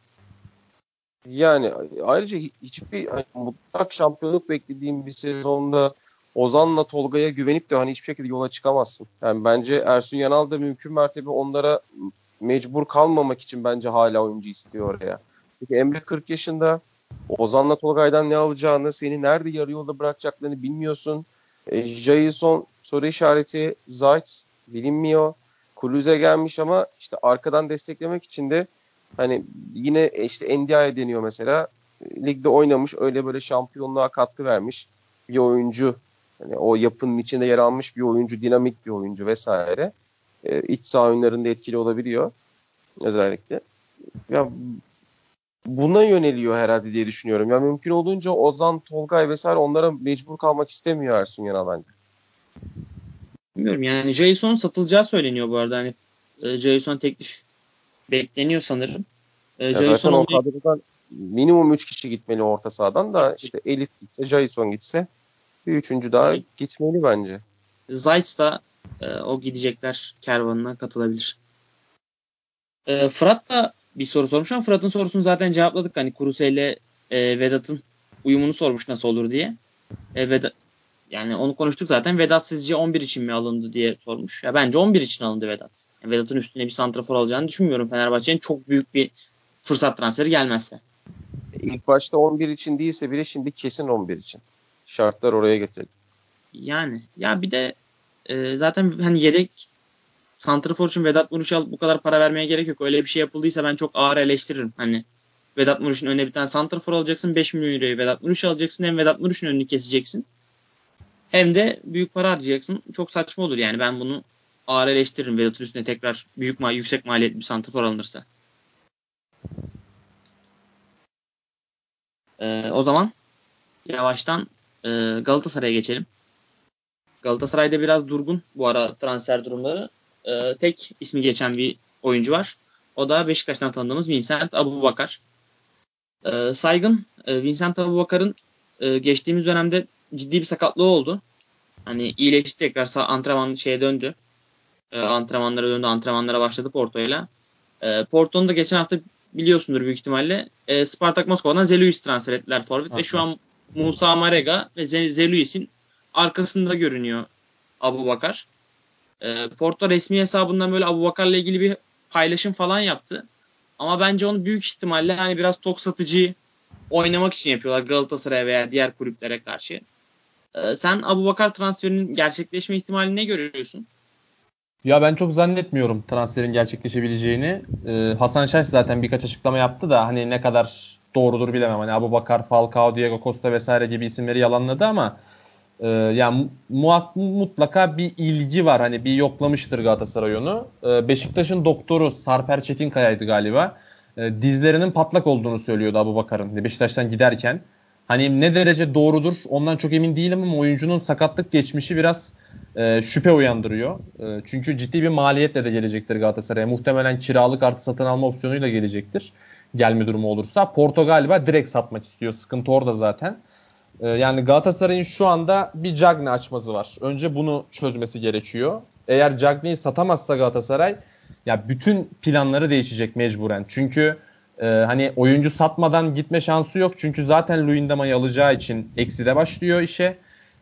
[SPEAKER 3] Yani ayrıca hiçbir hani, mutlak şampiyonluk beklediğim bir sezonda Ozan'la Tolga'ya güvenip de hani hiçbir şekilde yola çıkamazsın. Yani bence Ersun Yanal da mümkün mertebe onlara mecbur kalmamak için bence hala oyuncu istiyor oraya. Çünkü Emre 40 yaşında. Ozan'la Tolga'ydan ne alacağını, seni nerede yarı yolda bırakacaklarını bilmiyorsun. E, Jason soru işareti, Zayt bilinmiyor. Kulüze gelmiş ama işte arkadan desteklemek için de hani yine işte NDI'ye deniyor mesela. Ligde oynamış öyle böyle şampiyonluğa katkı vermiş bir oyuncu. Hani o yapının içinde yer almış bir oyuncu, dinamik bir oyuncu vesaire. E, iç saha oyunlarında etkili olabiliyor özellikle. Ya buna yöneliyor herhalde diye düşünüyorum. Ya mümkün olduğunca Ozan, Tolgay vesaire onlara mecbur kalmak istemiyor Ersun Yanal bence.
[SPEAKER 1] Bilmiyorum yani Jason satılacağı söyleniyor bu arada. Hani e, Jason teklif bekleniyor sanırım.
[SPEAKER 3] E, ya Jason zaten o kadrodan minimum 3 kişi gitmeli orta sahadan da işte Elif gitse, Jason gitse bir üçüncü daha gitmeli bence.
[SPEAKER 1] Zayt da e, o gidecekler kervanına katılabilir. E, Fırat da bir soru sormuş ama Fırat'ın sorusunu zaten cevapladık. Hani Kuruse ile e, Vedat'ın uyumunu sormuş nasıl olur diye. E, Vedat, yani onu konuştuk zaten. Vedat sizce 11 için mi alındı diye sormuş. Ya bence 11 için alındı Vedat. Yani Vedat'ın üstüne bir santrafor alacağını düşünmüyorum Fenerbahçe'nin çok büyük bir fırsat transferi gelmezse.
[SPEAKER 3] İlk başta 11 için değilse bile şimdi kesin 11 için. Şartlar oraya getirdi.
[SPEAKER 1] Yani ya bir de e, zaten hani yedek Santrafor için Vedat alıp bu kadar para vermeye gerek yok. Öyle bir şey yapıldıysa ben çok ağır eleştiririm. Hani Vedat Muriç'in önüne bir tane Santrafor alacaksın. 5 milyon euroyu Vedat Muriç alacaksın. Hem Vedat Muriç'in önünü keseceksin. Hem de büyük para harcayacaksın. Çok saçma olur yani. Ben bunu ağır eleştiririm Vedat'ın üstüne tekrar büyük mal yüksek maliyetli bir Santrafor alınırsa. Ee, o zaman yavaştan e, Galatasaray'a geçelim. Galatasaray'da biraz durgun bu ara transfer durumları e, tek ismi geçen bir oyuncu var. O da Beşiktaş'tan tanıdığımız Vincent Abubakar. E, saygın e, Vincent Abubakar'ın e, geçtiğimiz dönemde ciddi bir sakatlığı oldu. Hani iyileşti tekrar antrenman şeye döndü. E, antrenmanlara döndü. Antrenmanlara başladı Porto'yla. E, Porto'nun da geçen hafta biliyorsundur büyük ihtimalle. E, Spartak Moskova'dan Zeluis transfer ettiler forvet ve şu an Musa Marega ve Zeluis'in arkasında görünüyor Abu Bakar. E, Porto resmi hesabından böyle Abu Bakar'la ilgili bir paylaşım falan yaptı. Ama bence onu büyük ihtimalle hani biraz tok satıcı oynamak için yapıyorlar Galatasaray'a veya diğer kulüplere karşı. E, sen Abu Bakar transferinin gerçekleşme ihtimalini ne görüyorsun?
[SPEAKER 2] Ya ben çok zannetmiyorum transferin gerçekleşebileceğini. Ee, Hasan Şaş zaten birkaç açıklama yaptı da hani ne kadar doğrudur bilemem. Hani Abu Bakar, Falcao, Diego Costa vesaire gibi isimleri yalanladı ama e, yani mutlaka bir ilgi var. Hani bir yoklamıştır Galatasaray onu. E, Beşiktaş'ın doktoru Sarper Çetinkaya'ydı galiba. E, dizlerinin patlak olduğunu söylüyordu Abu Bakar'ın Beşiktaş'tan giderken. Hani ne derece doğrudur ondan çok emin değilim ama oyuncunun sakatlık geçmişi biraz e, şüphe uyandırıyor. E, çünkü ciddi bir maliyetle de gelecektir Galatasaray'a. Muhtemelen kiralık artı satın alma opsiyonuyla gelecektir. Gelme durumu olursa. Porto galiba direkt satmak istiyor. Sıkıntı orada zaten. E, yani Galatasaray'ın şu anda bir Cagney açması var. Önce bunu çözmesi gerekiyor. Eğer Cagney'i satamazsa Galatasaray ya bütün planları değişecek mecburen. Çünkü e, hani oyuncu satmadan gitme şansı yok. Çünkü zaten Luyendama'yı alacağı için ekside başlıyor işe.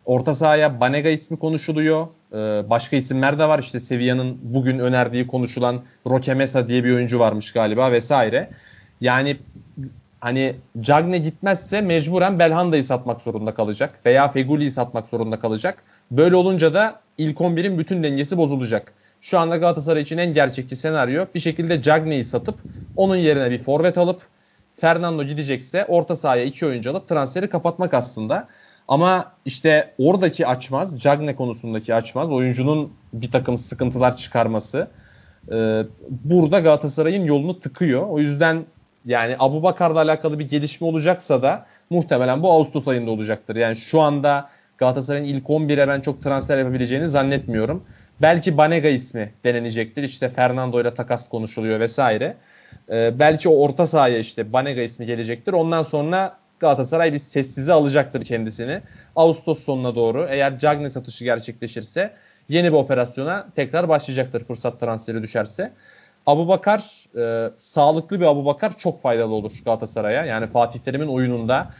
[SPEAKER 2] Orta sahaya Banega ismi konuşuluyor. Ee, başka isimler de var. İşte Sevilla'nın bugün önerdiği konuşulan Roque Mesa diye bir oyuncu varmış galiba vesaire. Yani hani Cagne gitmezse mecburen Belhanda'yı satmak zorunda kalacak veya Feguli'yi satmak zorunda kalacak. Böyle olunca da ilk 11'in bütün dengesi bozulacak. Şu anda Galatasaray için en gerçekçi senaryo bir şekilde Cagne'yi satıp onun yerine bir forvet alıp Fernando gidecekse orta sahaya iki oyuncu alıp transferi kapatmak aslında. Ama işte oradaki açmaz, Cagne konusundaki açmaz, oyuncunun bir takım sıkıntılar çıkarması e, burada Galatasaray'ın yolunu tıkıyor. O yüzden yani Abu Bakar'la alakalı bir gelişme olacaksa da muhtemelen bu Ağustos ayında olacaktır. Yani şu anda Galatasaray'ın ilk 11'e ben çok transfer yapabileceğini zannetmiyorum. Belki Banega ismi denenecektir. İşte Fernando ile takas konuşuluyor vesaire. Ee, belki o orta sahaya işte Banega ismi gelecektir. Ondan sonra Galatasaray bir sessize alacaktır kendisini. Ağustos sonuna doğru eğer Cagne satışı gerçekleşirse yeni bir operasyona tekrar başlayacaktır fırsat transferi düşerse. Abu Bakar e, sağlıklı bir Abu Bakar çok faydalı olur Galatasaray'a. Yani Fatih Terim'in oyununda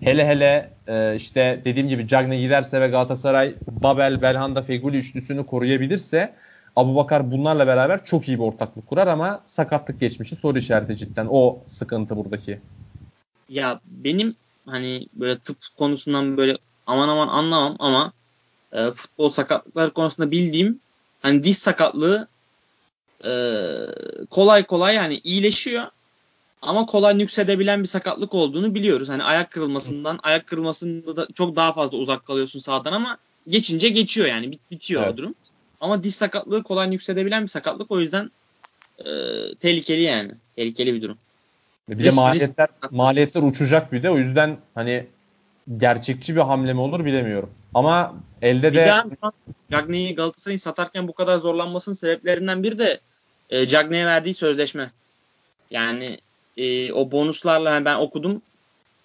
[SPEAKER 2] hele hele e, işte dediğim gibi Cagne giderse ve Galatasaray Babel, Belhanda, Feguli üçlüsünü koruyabilirse Abu Bakar bunlarla beraber çok iyi bir ortaklık kurar ama sakatlık geçmişi soru işareti cidden. O sıkıntı buradaki.
[SPEAKER 1] Ya benim hani böyle tıp konusundan böyle aman aman anlamam ama e, futbol sakatlıkları konusunda bildiğim hani diz sakatlığı e, kolay kolay yani iyileşiyor ama kolay nüksedebilen bir sakatlık olduğunu biliyoruz. Hani ayak kırılmasından ayak kırılmasında da çok daha fazla uzak kalıyorsun sağdan ama geçince geçiyor yani bit bitiyor evet. o durum. Ama diz sakatlığı kolay nüksedebilen bir sakatlık o yüzden e, tehlikeli yani. Tehlikeli bir durum.
[SPEAKER 2] Bir de maliyetler, maliyetler uçacak bir de o yüzden hani gerçekçi bir hamle mi olur bilemiyorum. Ama elde bir de...
[SPEAKER 1] Cagney'i Galatasaray'ın satarken bu kadar zorlanmasının sebeplerinden biri de e, Cagney'e verdiği sözleşme. Yani e, o bonuslarla yani ben okudum.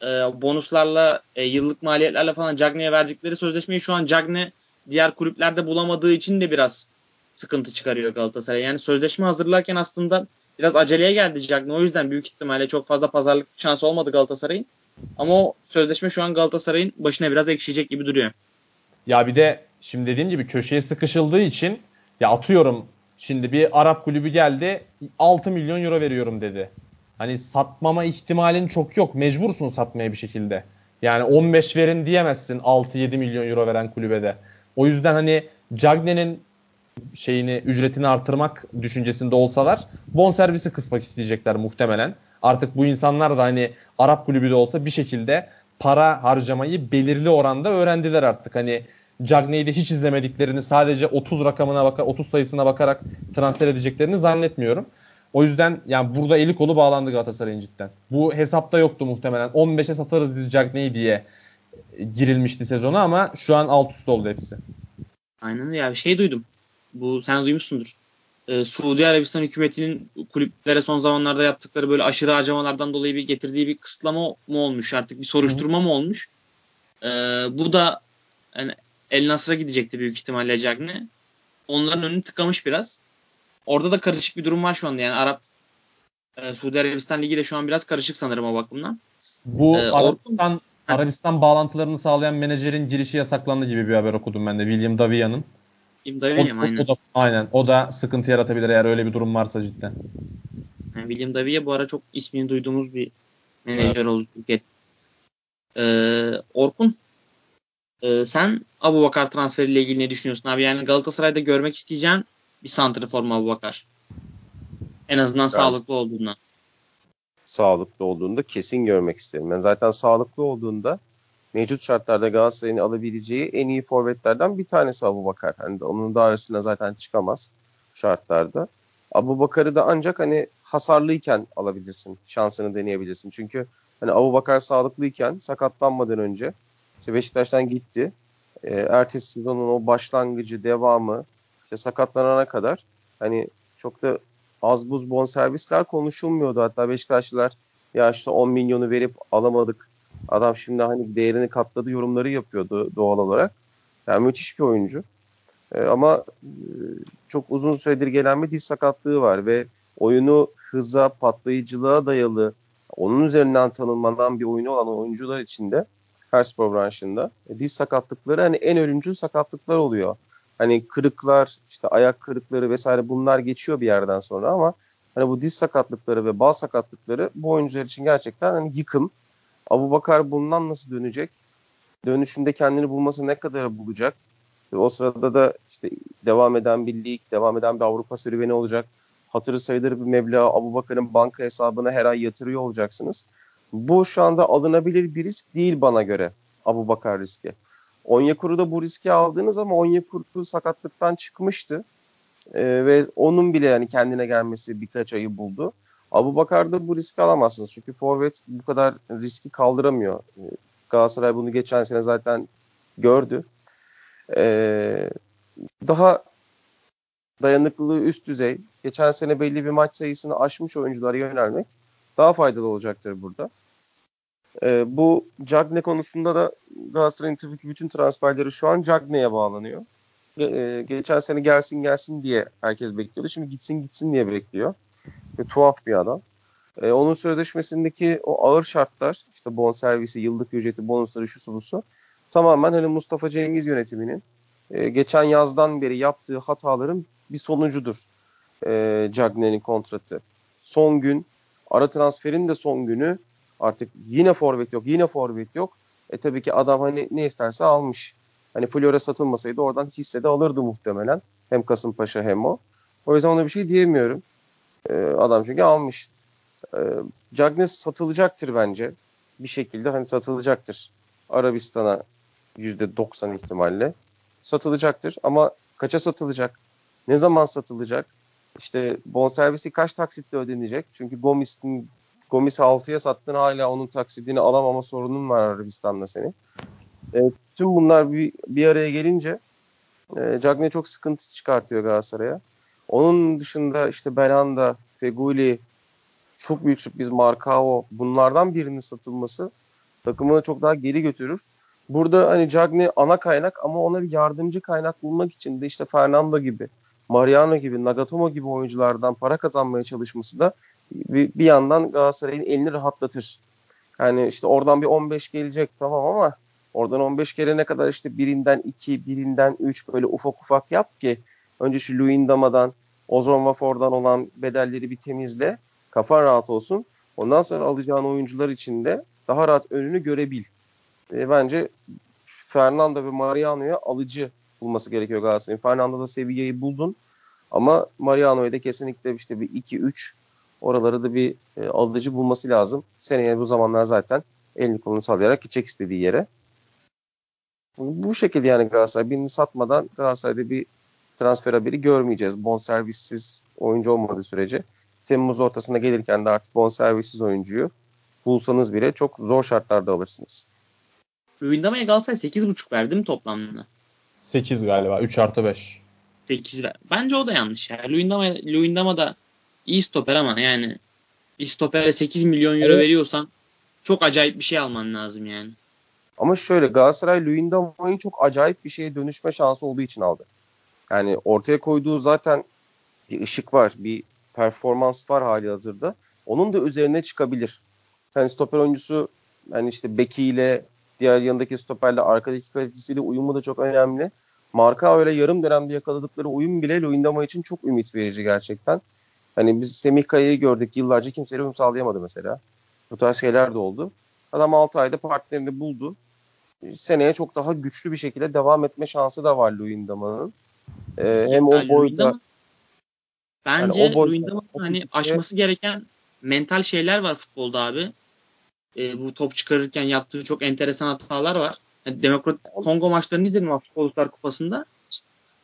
[SPEAKER 1] E, bonuslarla e, yıllık maliyetlerle falan Cagney'e verdikleri sözleşmeyi şu an Cagney diğer kulüplerde bulamadığı için de biraz sıkıntı çıkarıyor Galatasaray. Yani sözleşme hazırlarken aslında biraz aceleye geldi Cagney. O yüzden büyük ihtimalle çok fazla pazarlık şansı olmadı Galatasaray'ın. Ama o sözleşme şu an Galatasaray'ın başına biraz ekşiyecek gibi duruyor.
[SPEAKER 2] Ya bir de şimdi dediğim gibi köşeye sıkışıldığı için ya atıyorum şimdi bir Arap kulübü geldi 6 milyon euro veriyorum dedi. Hani satmama ihtimalin çok yok. Mecbursun satmaya bir şekilde. Yani 15 verin diyemezsin 6-7 milyon euro veren kulübede. O yüzden hani Cagney'nin şeyini ücretini artırmak düşüncesinde olsalar bon servisi kısmak isteyecekler muhtemelen. Artık bu insanlar da hani Arap kulübü de olsa bir şekilde para harcamayı belirli oranda öğrendiler artık. Hani Cagney'i de hiç izlemediklerini sadece 30 rakamına bakar 30 sayısına bakarak transfer edeceklerini zannetmiyorum. O yüzden yani burada eli kolu bağlandı Galatasaray'ın cidden. Bu hesapta yoktu muhtemelen. 15'e satarız biz Cagney'i diye girilmişti sezona ama şu an alt üst oldu hepsi.
[SPEAKER 1] Aynen ya bir şey duydum. Bu sen duymuşsundur. Ee, Suudi Arabistan hükümetinin kulüplere son zamanlarda yaptıkları böyle aşırı harcamalardan dolayı bir getirdiği bir kısıtlama mı olmuş artık bir soruşturma Hı. mı olmuş? Ee, bu da yani El Nasr'a gidecekti büyük ihtimalle Cagne. Onların önünü tıkamış biraz. Orada da karışık bir durum var şu anda yani Arap e, Suudi Arabistan Ligi de şu an biraz karışık sanırım o bakımdan.
[SPEAKER 2] Bu ee, Arabistan Orkun, Arabistan bağlantılarını sağlayan menajerin girişi yasaklandı gibi bir haber okudum ben de William Davia'nın.
[SPEAKER 1] William Davia
[SPEAKER 2] mı? Aynen. O da, aynen. O da sıkıntı yaratabilir eğer öyle bir durum varsa cidden.
[SPEAKER 1] Yani William Davia bu ara çok ismini duyduğumuz bir menajer evet. oldu. Ee, Orkun e, sen Abu Bakar transferiyle ilgili ne düşünüyorsun abi? Yani Galatasaray'da görmek isteyeceğin bir santrifor mu Abu Bakar? En azından yani, sağlıklı olduğundan
[SPEAKER 3] sağlıklı olduğunda kesin görmek isterim. Ben zaten sağlıklı olduğunda mevcut şartlarda Galatasaray'ın alabileceği en iyi forvetlerden bir tanesi Abu Bakar. Hani onun daha üstüne zaten çıkamaz şartlarda. Abu Bakar'ı da ancak hani hasarlıyken alabilirsin. Şansını deneyebilirsin. Çünkü hani Abu Bakar sağlıklıyken sakatlanmadan önce işte Beşiktaş'tan gitti. E, ertesi sezonun o başlangıcı, devamı işte sakatlanana kadar hani çok da az buz bonservisler konuşulmuyordu. Hatta Beşiktaşlılar ya işte 10 milyonu verip alamadık. Adam şimdi hani değerini katladı yorumları yapıyordu doğal olarak. Yani müthiş bir oyuncu. E, ama e, çok uzun süredir gelen bir diz sakatlığı var ve oyunu hıza, patlayıcılığa dayalı, onun üzerinden tanınmadan bir oyunu olan oyuncular için de her spor branşında e, diz sakatlıkları hani en ölümcül sakatlıklar oluyor. Hani kırıklar, işte ayak kırıkları vesaire bunlar geçiyor bir yerden sonra ama hani bu diz sakatlıkları ve bal sakatlıkları bu oyuncular için gerçekten hani yıkım. Abu Bakar bundan nasıl dönecek? Dönüşünde kendini bulması ne kadar bulacak? O sırada da işte devam eden bir lig, devam eden bir Avrupa serüveni olacak. Hatırı sayılır bir meblağ Abu Bakar'ın banka hesabına her ay yatırıyor olacaksınız. Bu şu anda alınabilir bir risk değil bana göre Abu Bakar riski. Onyekuru da bu riski aldığınız ama Onyekuru sakatlıktan çıkmıştı. Ee, ve onun bile yani kendine gelmesi birkaç ayı buldu. Abu Bakar'da bu riski alamazsınız. Çünkü forvet bu kadar riski kaldıramıyor. Ee, Galatasaray bunu geçen sene zaten gördü. Ee, daha dayanıklılığı üst düzey, geçen sene belli bir maç sayısını aşmış oyunculara yönelmek daha faydalı olacaktır burada. Ee, bu Cagne konusunda da Galatasaray'ın tabii ki bütün transferleri şu an Cagne'ye bağlanıyor. Ee, geçen sene gelsin gelsin diye herkes bekliyordu. Şimdi gitsin gitsin diye bekliyor. Ve tuhaf bir adam. Ee, onun sözleşmesindeki o ağır şartlar, işte bon servisi, yıllık ücreti, bonusları, şu busu tamamen hani Mustafa Cengiz yönetiminin e, geçen yazdan beri yaptığı hataların bir sonucudur e, Cagne'nin kontratı. Son gün, ara transferin de son günü artık yine forvet yok, yine forvet yok. E tabii ki adam hani ne isterse almış. Hani Flora satılmasaydı oradan hisse de alırdı muhtemelen. Hem Kasımpaşa hem o. O yüzden ona bir şey diyemiyorum. E, adam çünkü almış. E, Cagne satılacaktır bence. Bir şekilde hani satılacaktır. Arabistan'a %90 ihtimalle satılacaktır. Ama kaça satılacak? Ne zaman satılacak? İşte bonservisi kaç taksitle ödenecek? Çünkü Gomis'in Gomis'i 6'ya sattın hala onun taksidini alamama sorunun var Arabistan'da senin. E, tüm bunlar bir, bir araya gelince e, Cagney çok sıkıntı çıkartıyor Galatasaray'a. Onun dışında işte Belanda, Feguli, çok büyük sürpriz Marcao bunlardan birinin satılması takımı çok daha geri götürür. Burada hani Cagney ana kaynak ama ona bir yardımcı kaynak bulmak için de işte Fernando gibi, Mariano gibi, Nagatomo gibi oyunculardan para kazanmaya çalışması da bir, bir yandan Galatasaray'ın elini rahatlatır. Yani işte oradan bir 15 gelecek tamam ama oradan 15 gelene kadar işte birinden 2, birinden 3 böyle ufak ufak yap ki önce şu Luyendama'dan, Ozon Wafor'dan olan bedelleri bir temizle. Kafan rahat olsun. Ondan sonra alacağın oyuncular için de daha rahat önünü görebil e, bence Fernando ve Mariano'ya alıcı bulması gerekiyor Galatasaray'ın. Fernando'da seviyeyi buldun ama Mariano'ya da kesinlikle işte bir 2-3 oraları da bir e, alıcı bulması lazım. Seneye bu zamanlar zaten elini kolunu sallayarak gidecek istediği yere. Bu şekilde yani Galatasaray birini satmadan Galatasaray'da bir transfer haberi görmeyeceğiz. Bonservissiz oyuncu olmadığı sürece. Temmuz ortasına gelirken de artık bonservissiz oyuncuyu bulsanız bile çok zor şartlarda alırsınız.
[SPEAKER 1] Luyendama'ya Galatasaray 8.5 verdi mi toplamda?
[SPEAKER 2] 8 galiba. 3 artı 5.
[SPEAKER 1] 8 ver. Bence o da yanlış. Yani Luyendama, Luyendama da iyi stoper ama yani bir stopere 8 milyon euro evet. veriyorsan çok acayip bir şey alman lazım yani.
[SPEAKER 3] Ama şöyle Galatasaray Luyendama'yı çok acayip bir şeye dönüşme şansı olduğu için aldı. Yani ortaya koyduğu zaten bir ışık var, bir performans var hali hazırda. Onun da üzerine çıkabilir. Yani stoper oyuncusu yani işte bekiyle diğer yanındaki stoperle arkadaki kalitesiyle uyumu da çok önemli. Marka öyle yarım dönemde yakaladıkları uyum bile Luyendama için çok ümit verici gerçekten. Hani biz Semih Kaya'yı gördük yıllarca kimseyle uyum sağlayamadı mesela. Bu tarz şeyler de oldu. Adam 6 ayda partnerini buldu. Seneye çok daha güçlü bir şekilde devam etme şansı da var Luyendama'nın. Ee, hem o boyda
[SPEAKER 1] Bence yani Luyendama'nın hani aşması gereken mental şeyler var futbolda abi e, bu top çıkarırken yaptığı çok enteresan hatalar var. Yani Demokrat Kongo maçlarını izledim Afrika Kupası'nda.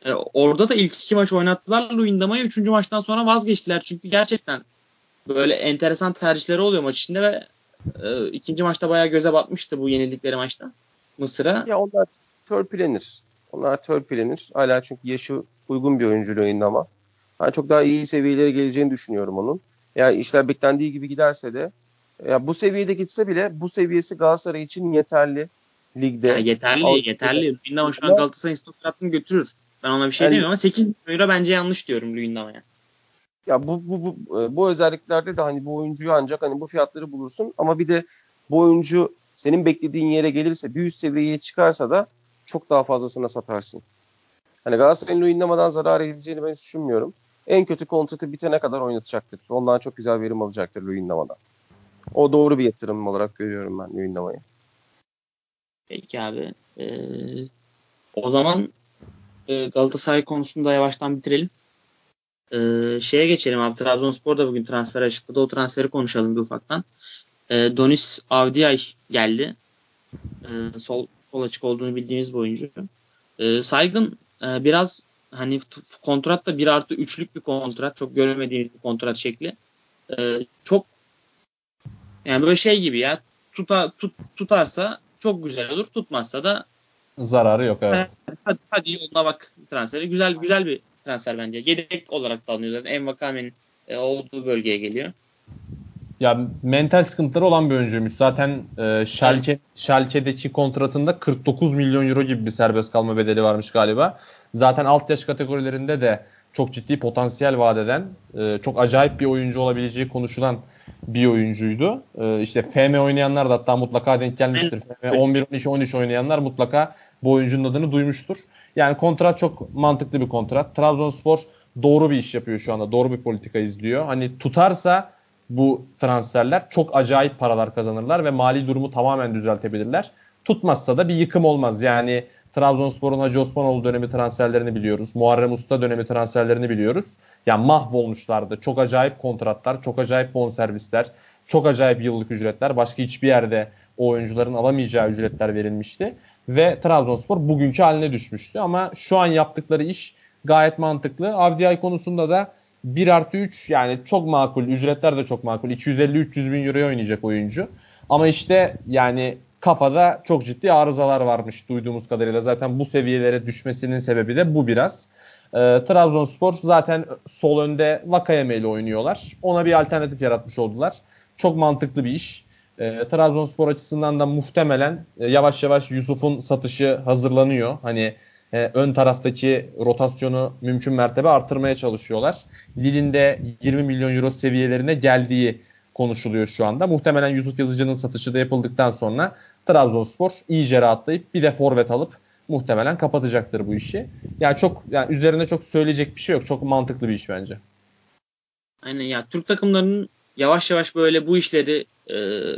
[SPEAKER 1] E, orada da ilk iki maç oynattılar Luyendama'yı. Üçüncü maçtan sonra vazgeçtiler. Çünkü gerçekten böyle enteresan tercihleri oluyor maç içinde ve e, ikinci maçta bayağı göze batmıştı bu yenildikleri maçta Mısır'a.
[SPEAKER 3] Ya onlar törpülenir. Onlar törpülenir. Hala çünkü yaşı uygun bir oyuncu Luyendama. Ben çok daha iyi seviyelere geleceğini düşünüyorum onun. Yani işler beklendiği gibi giderse de ya bu seviyede gitse bile bu seviyesi Galatasaray için yeterli ligde. Ya
[SPEAKER 1] yeterli, Avrupa'da. yeterli. Bilmiyorum şu an Galatasaray'ın stoperatını götürür. Ben ona bir şey yani, demiyorum ama 8 milyon euro bence yanlış diyorum Luyendama'ya.
[SPEAKER 3] Ya bu, bu, bu, e, bu özelliklerde de hani bu oyuncuyu ancak hani bu fiyatları bulursun ama bir de bu oyuncu senin beklediğin yere gelirse bir üst seviyeye çıkarsa da çok daha fazlasına satarsın. Hani Galatasaray'ın Luyendama'dan zarar edeceğini ben düşünmüyorum. En kötü kontratı bitene kadar oynatacaktır. Ondan çok güzel verim alacaktır Luyendama'dan. O doğru bir yatırım olarak görüyorum ben Luyendama'yı.
[SPEAKER 1] Peki abi. Ee, o zaman e, Galatasaray konusunda yavaştan bitirelim. Ee, şeye geçelim abi. Trabzonspor da bugün transfer açıkladı. O transferi konuşalım bir ufaktan. Ee, Donis Avdiay geldi. Ee, sol, sol açık olduğunu bildiğimiz bir oyuncu. Ee, Saygın e, biraz hani kontrat da 1 artı 3'lük bir kontrat. Çok görmediğimiz bir kontrat şekli. Ee, çok yani böyle şey gibi ya tuta, tut, tutarsa çok güzel olur. Tutmazsa da
[SPEAKER 2] zararı yok evet.
[SPEAKER 1] Hadi, hadi yoluna bak transferi. Güzel güzel bir transfer bence. Yedek olarak da alınıyor zaten. Envakame'nin e, olduğu bölgeye geliyor.
[SPEAKER 2] Ya mental sıkıntıları olan bir oyuncuymuş. Zaten e, Schalke, evet. Schalke'deki kontratında 49 milyon euro gibi bir serbest kalma bedeli varmış galiba. Zaten alt yaş kategorilerinde de çok ciddi potansiyel vadeden e, çok acayip bir oyuncu olabileceği konuşulan bir oyuncuydu. E, işte FM oynayanlar da hatta mutlaka denk gelmiştir. FM 11, 12, 13 oynayanlar mutlaka bu oyuncunun adını duymuştur. Yani kontrat çok mantıklı bir kontrat. Trabzonspor doğru bir iş yapıyor şu anda. Doğru bir politika izliyor. Hani tutarsa bu transferler çok acayip paralar kazanırlar ve mali durumu tamamen düzeltebilirler. Tutmazsa da bir yıkım olmaz. Yani Trabzonspor'un Hacı Osmanoğlu dönemi transferlerini biliyoruz. Muharrem Usta dönemi transferlerini biliyoruz. Yani mahvolmuşlardı. Çok acayip kontratlar, çok acayip bonservisler, çok acayip yıllık ücretler. Başka hiçbir yerde o oyuncuların alamayacağı ücretler verilmişti. Ve Trabzonspor bugünkü haline düşmüştü. Ama şu an yaptıkları iş gayet mantıklı. Avdiay konusunda da 1 artı 3 yani çok makul. Ücretler de çok makul. 250-300 bin euroya oynayacak oyuncu. Ama işte yani kafada çok ciddi arızalar varmış duyduğumuz kadarıyla. Zaten bu seviyelere düşmesinin sebebi de bu biraz. E, Trabzonspor zaten sol önde Vakayeme ile oynuyorlar. Ona bir alternatif yaratmış oldular. Çok mantıklı bir iş. E, Trabzonspor açısından da muhtemelen e, yavaş yavaş Yusuf'un satışı hazırlanıyor. Hani e, ön taraftaki rotasyonu mümkün mertebe artırmaya çalışıyorlar. Lille'in de 20 milyon euro seviyelerine geldiği konuşuluyor şu anda. Muhtemelen Yusuf Yazıcı'nın satışı da yapıldıktan sonra Trabzonspor iyice rahatlayıp bir de forvet alıp muhtemelen kapatacaktır bu işi. Yani çok yani üzerine çok söyleyecek bir şey yok. Çok mantıklı bir iş bence.
[SPEAKER 1] Aynen ya Türk takımlarının yavaş yavaş böyle bu işleri e,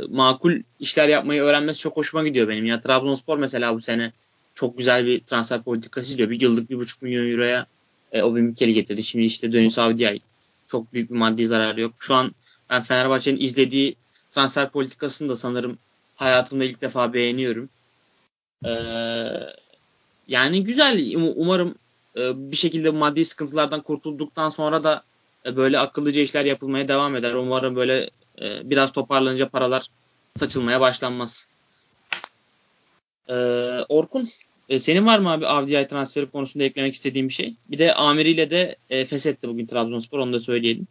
[SPEAKER 1] makul işler yapmayı öğrenmesi çok hoşuma gidiyor benim. Ya Trabzonspor mesela bu sene çok güzel bir transfer politikası diyor. Bir yıllık bir buçuk milyon euroya e, o bir Mikeli getirdi. Şimdi işte Dönüş Avdiay çok büyük bir maddi zararı yok. Şu an ben Fenerbahçe'nin izlediği transfer politikasını da sanırım hayatımda ilk defa beğeniyorum. Ee, yani güzel. Umarım e, bir şekilde maddi sıkıntılardan kurtulduktan sonra da e, böyle akıllıca işler yapılmaya devam eder. Umarım böyle e, biraz toparlanınca paralar saçılmaya başlanmaz. Ee, Orkun e, senin var mı abi Avdiay transferi konusunda eklemek istediğin bir şey? Bir de Amiri'yle de e, feshetti bugün Trabzonspor onu da söyleyelim.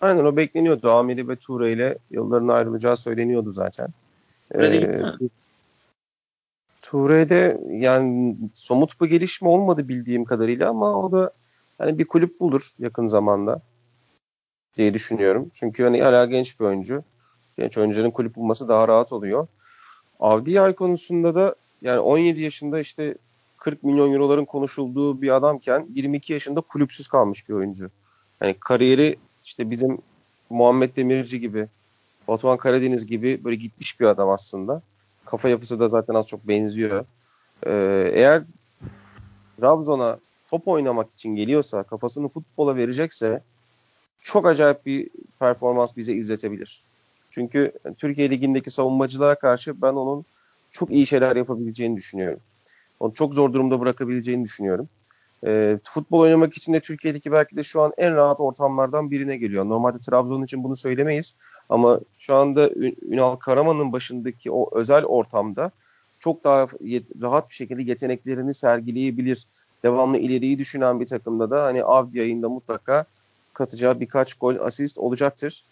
[SPEAKER 3] Aynen o bekleniyordu. Amiri ve Ture ile yollarına ayrılacağı söyleniyordu zaten. Ee, Ture'de yani somut bir gelişme olmadı bildiğim kadarıyla ama o da hani bir kulüp bulur yakın zamanda diye düşünüyorum. Çünkü hani hala genç bir oyuncu. Genç oyuncuların kulüp bulması daha rahat oluyor. Avdiay konusunda da yani 17 yaşında işte 40 milyon euroların konuşulduğu bir adamken 22 yaşında kulüpsüz kalmış bir oyuncu. Yani kariyeri işte bizim Muhammed Demirci gibi, Batuhan Karadeniz gibi böyle gitmiş bir adam aslında. Kafa yapısı da zaten az çok benziyor. Ee, eğer Trabzon'a top oynamak için geliyorsa, kafasını futbola verecekse çok acayip bir performans bize izletebilir. Çünkü Türkiye Ligi'ndeki savunmacılara karşı ben onun çok iyi şeyler yapabileceğini düşünüyorum. Onu çok zor durumda bırakabileceğini düşünüyorum. E, futbol oynamak için de Türkiye'deki belki de şu an en rahat ortamlardan birine geliyor. Normalde Trabzon için bunu söylemeyiz ama şu anda Ünal Karaman'ın başındaki o özel ortamda çok daha rahat bir şekilde yeteneklerini sergileyebilir. Devamlı ileriyi düşünen bir takımda da hani Avdi ayında mutlaka katacağı birkaç gol, asist olacaktır.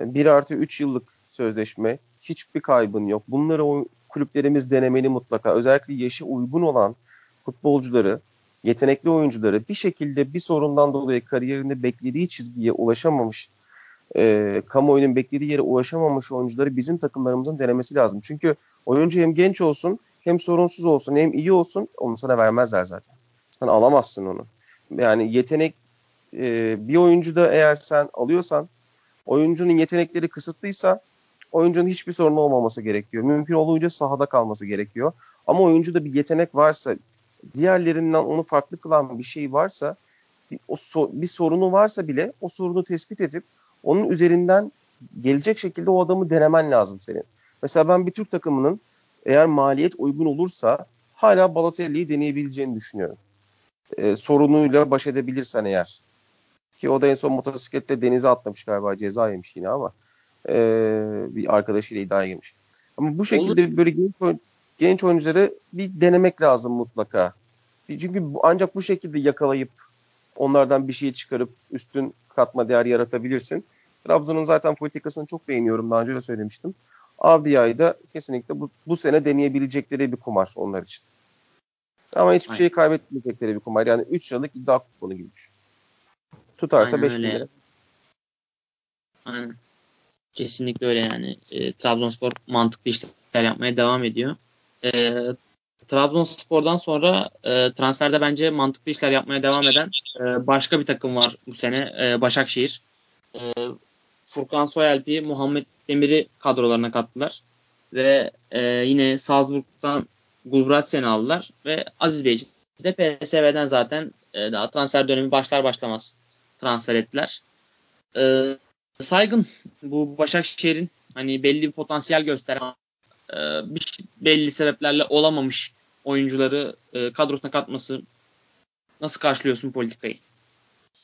[SPEAKER 3] 1 artı 3 yıllık sözleşme. Hiçbir kaybın yok. Bunları o kulüplerimiz denemeli mutlaka. Özellikle yaşı uygun olan futbolcuları yetenekli oyuncuları bir şekilde bir sorundan dolayı kariyerinde beklediği çizgiye ulaşamamış, e, kamuoyunun beklediği yere ulaşamamış oyuncuları bizim takımlarımızın denemesi lazım. Çünkü oyuncu hem genç olsun, hem sorunsuz olsun, hem iyi olsun onu sana vermezler zaten. Sen alamazsın onu. Yani yetenek e, bir oyuncuda eğer sen alıyorsan oyuncunun yetenekleri kısıtlıysa oyuncunun hiçbir sorunu olmaması gerekiyor. Mümkün olduğunca sahada kalması gerekiyor. Ama oyuncuda bir yetenek varsa, diğerlerinden onu farklı kılan bir şey varsa, bir, o so, bir sorunu varsa bile o sorunu tespit edip onun üzerinden gelecek şekilde o adamı denemen lazım senin. Mesela ben bir Türk takımının eğer maliyet uygun olursa hala Balotelli'yi deneyebileceğini düşünüyorum. Ee, sorunuyla baş edebilirsen eğer. Ki o da en son motosiklette denize atlamış galiba ceza yemiş yine ama e, bir arkadaşıyla iddiaya girmiş. Ama bu şekilde Olur. böyle genç, genç oyuncuları bir denemek lazım mutlaka. Çünkü bu, ancak bu şekilde yakalayıp onlardan bir şey çıkarıp üstün katma değer yaratabilirsin. Trabzon'un zaten politikasını çok beğeniyorum. Daha önce de söylemiştim. Avdia'yı da kesinlikle bu, bu sene deneyebilecekleri bir kumar onlar için. Ama hiçbir Aynen. şeyi kaybetmeyecekleri bir kumar. Yani 3 yıllık iddia kuponu gibi düşün. Tutarsa 5 bin lira.
[SPEAKER 1] Aynen. Kesinlikle öyle yani. E, Trabzonspor mantıklı işler yapmaya devam ediyor. E, Trabzonspor'dan sonra e, transferde bence mantıklı işler yapmaya devam eden e, başka bir takım var bu sene. E, Başakşehir. E, Furkan Soyalp'i, Muhammed Demir'i kadrolarına kattılar. Ve e, yine Salzburg'dan Gulbratsen'i aldılar. Ve Aziz Beyci de PSV'den zaten e, daha transfer dönemi başlar başlamaz transfer ettiler. E, saygın bu Başakşehir'in hani belli bir potansiyel gösteren e, bir belli sebeplerle olamamış oyuncuları e, kadrosuna katması nasıl karşılıyorsun politikayı?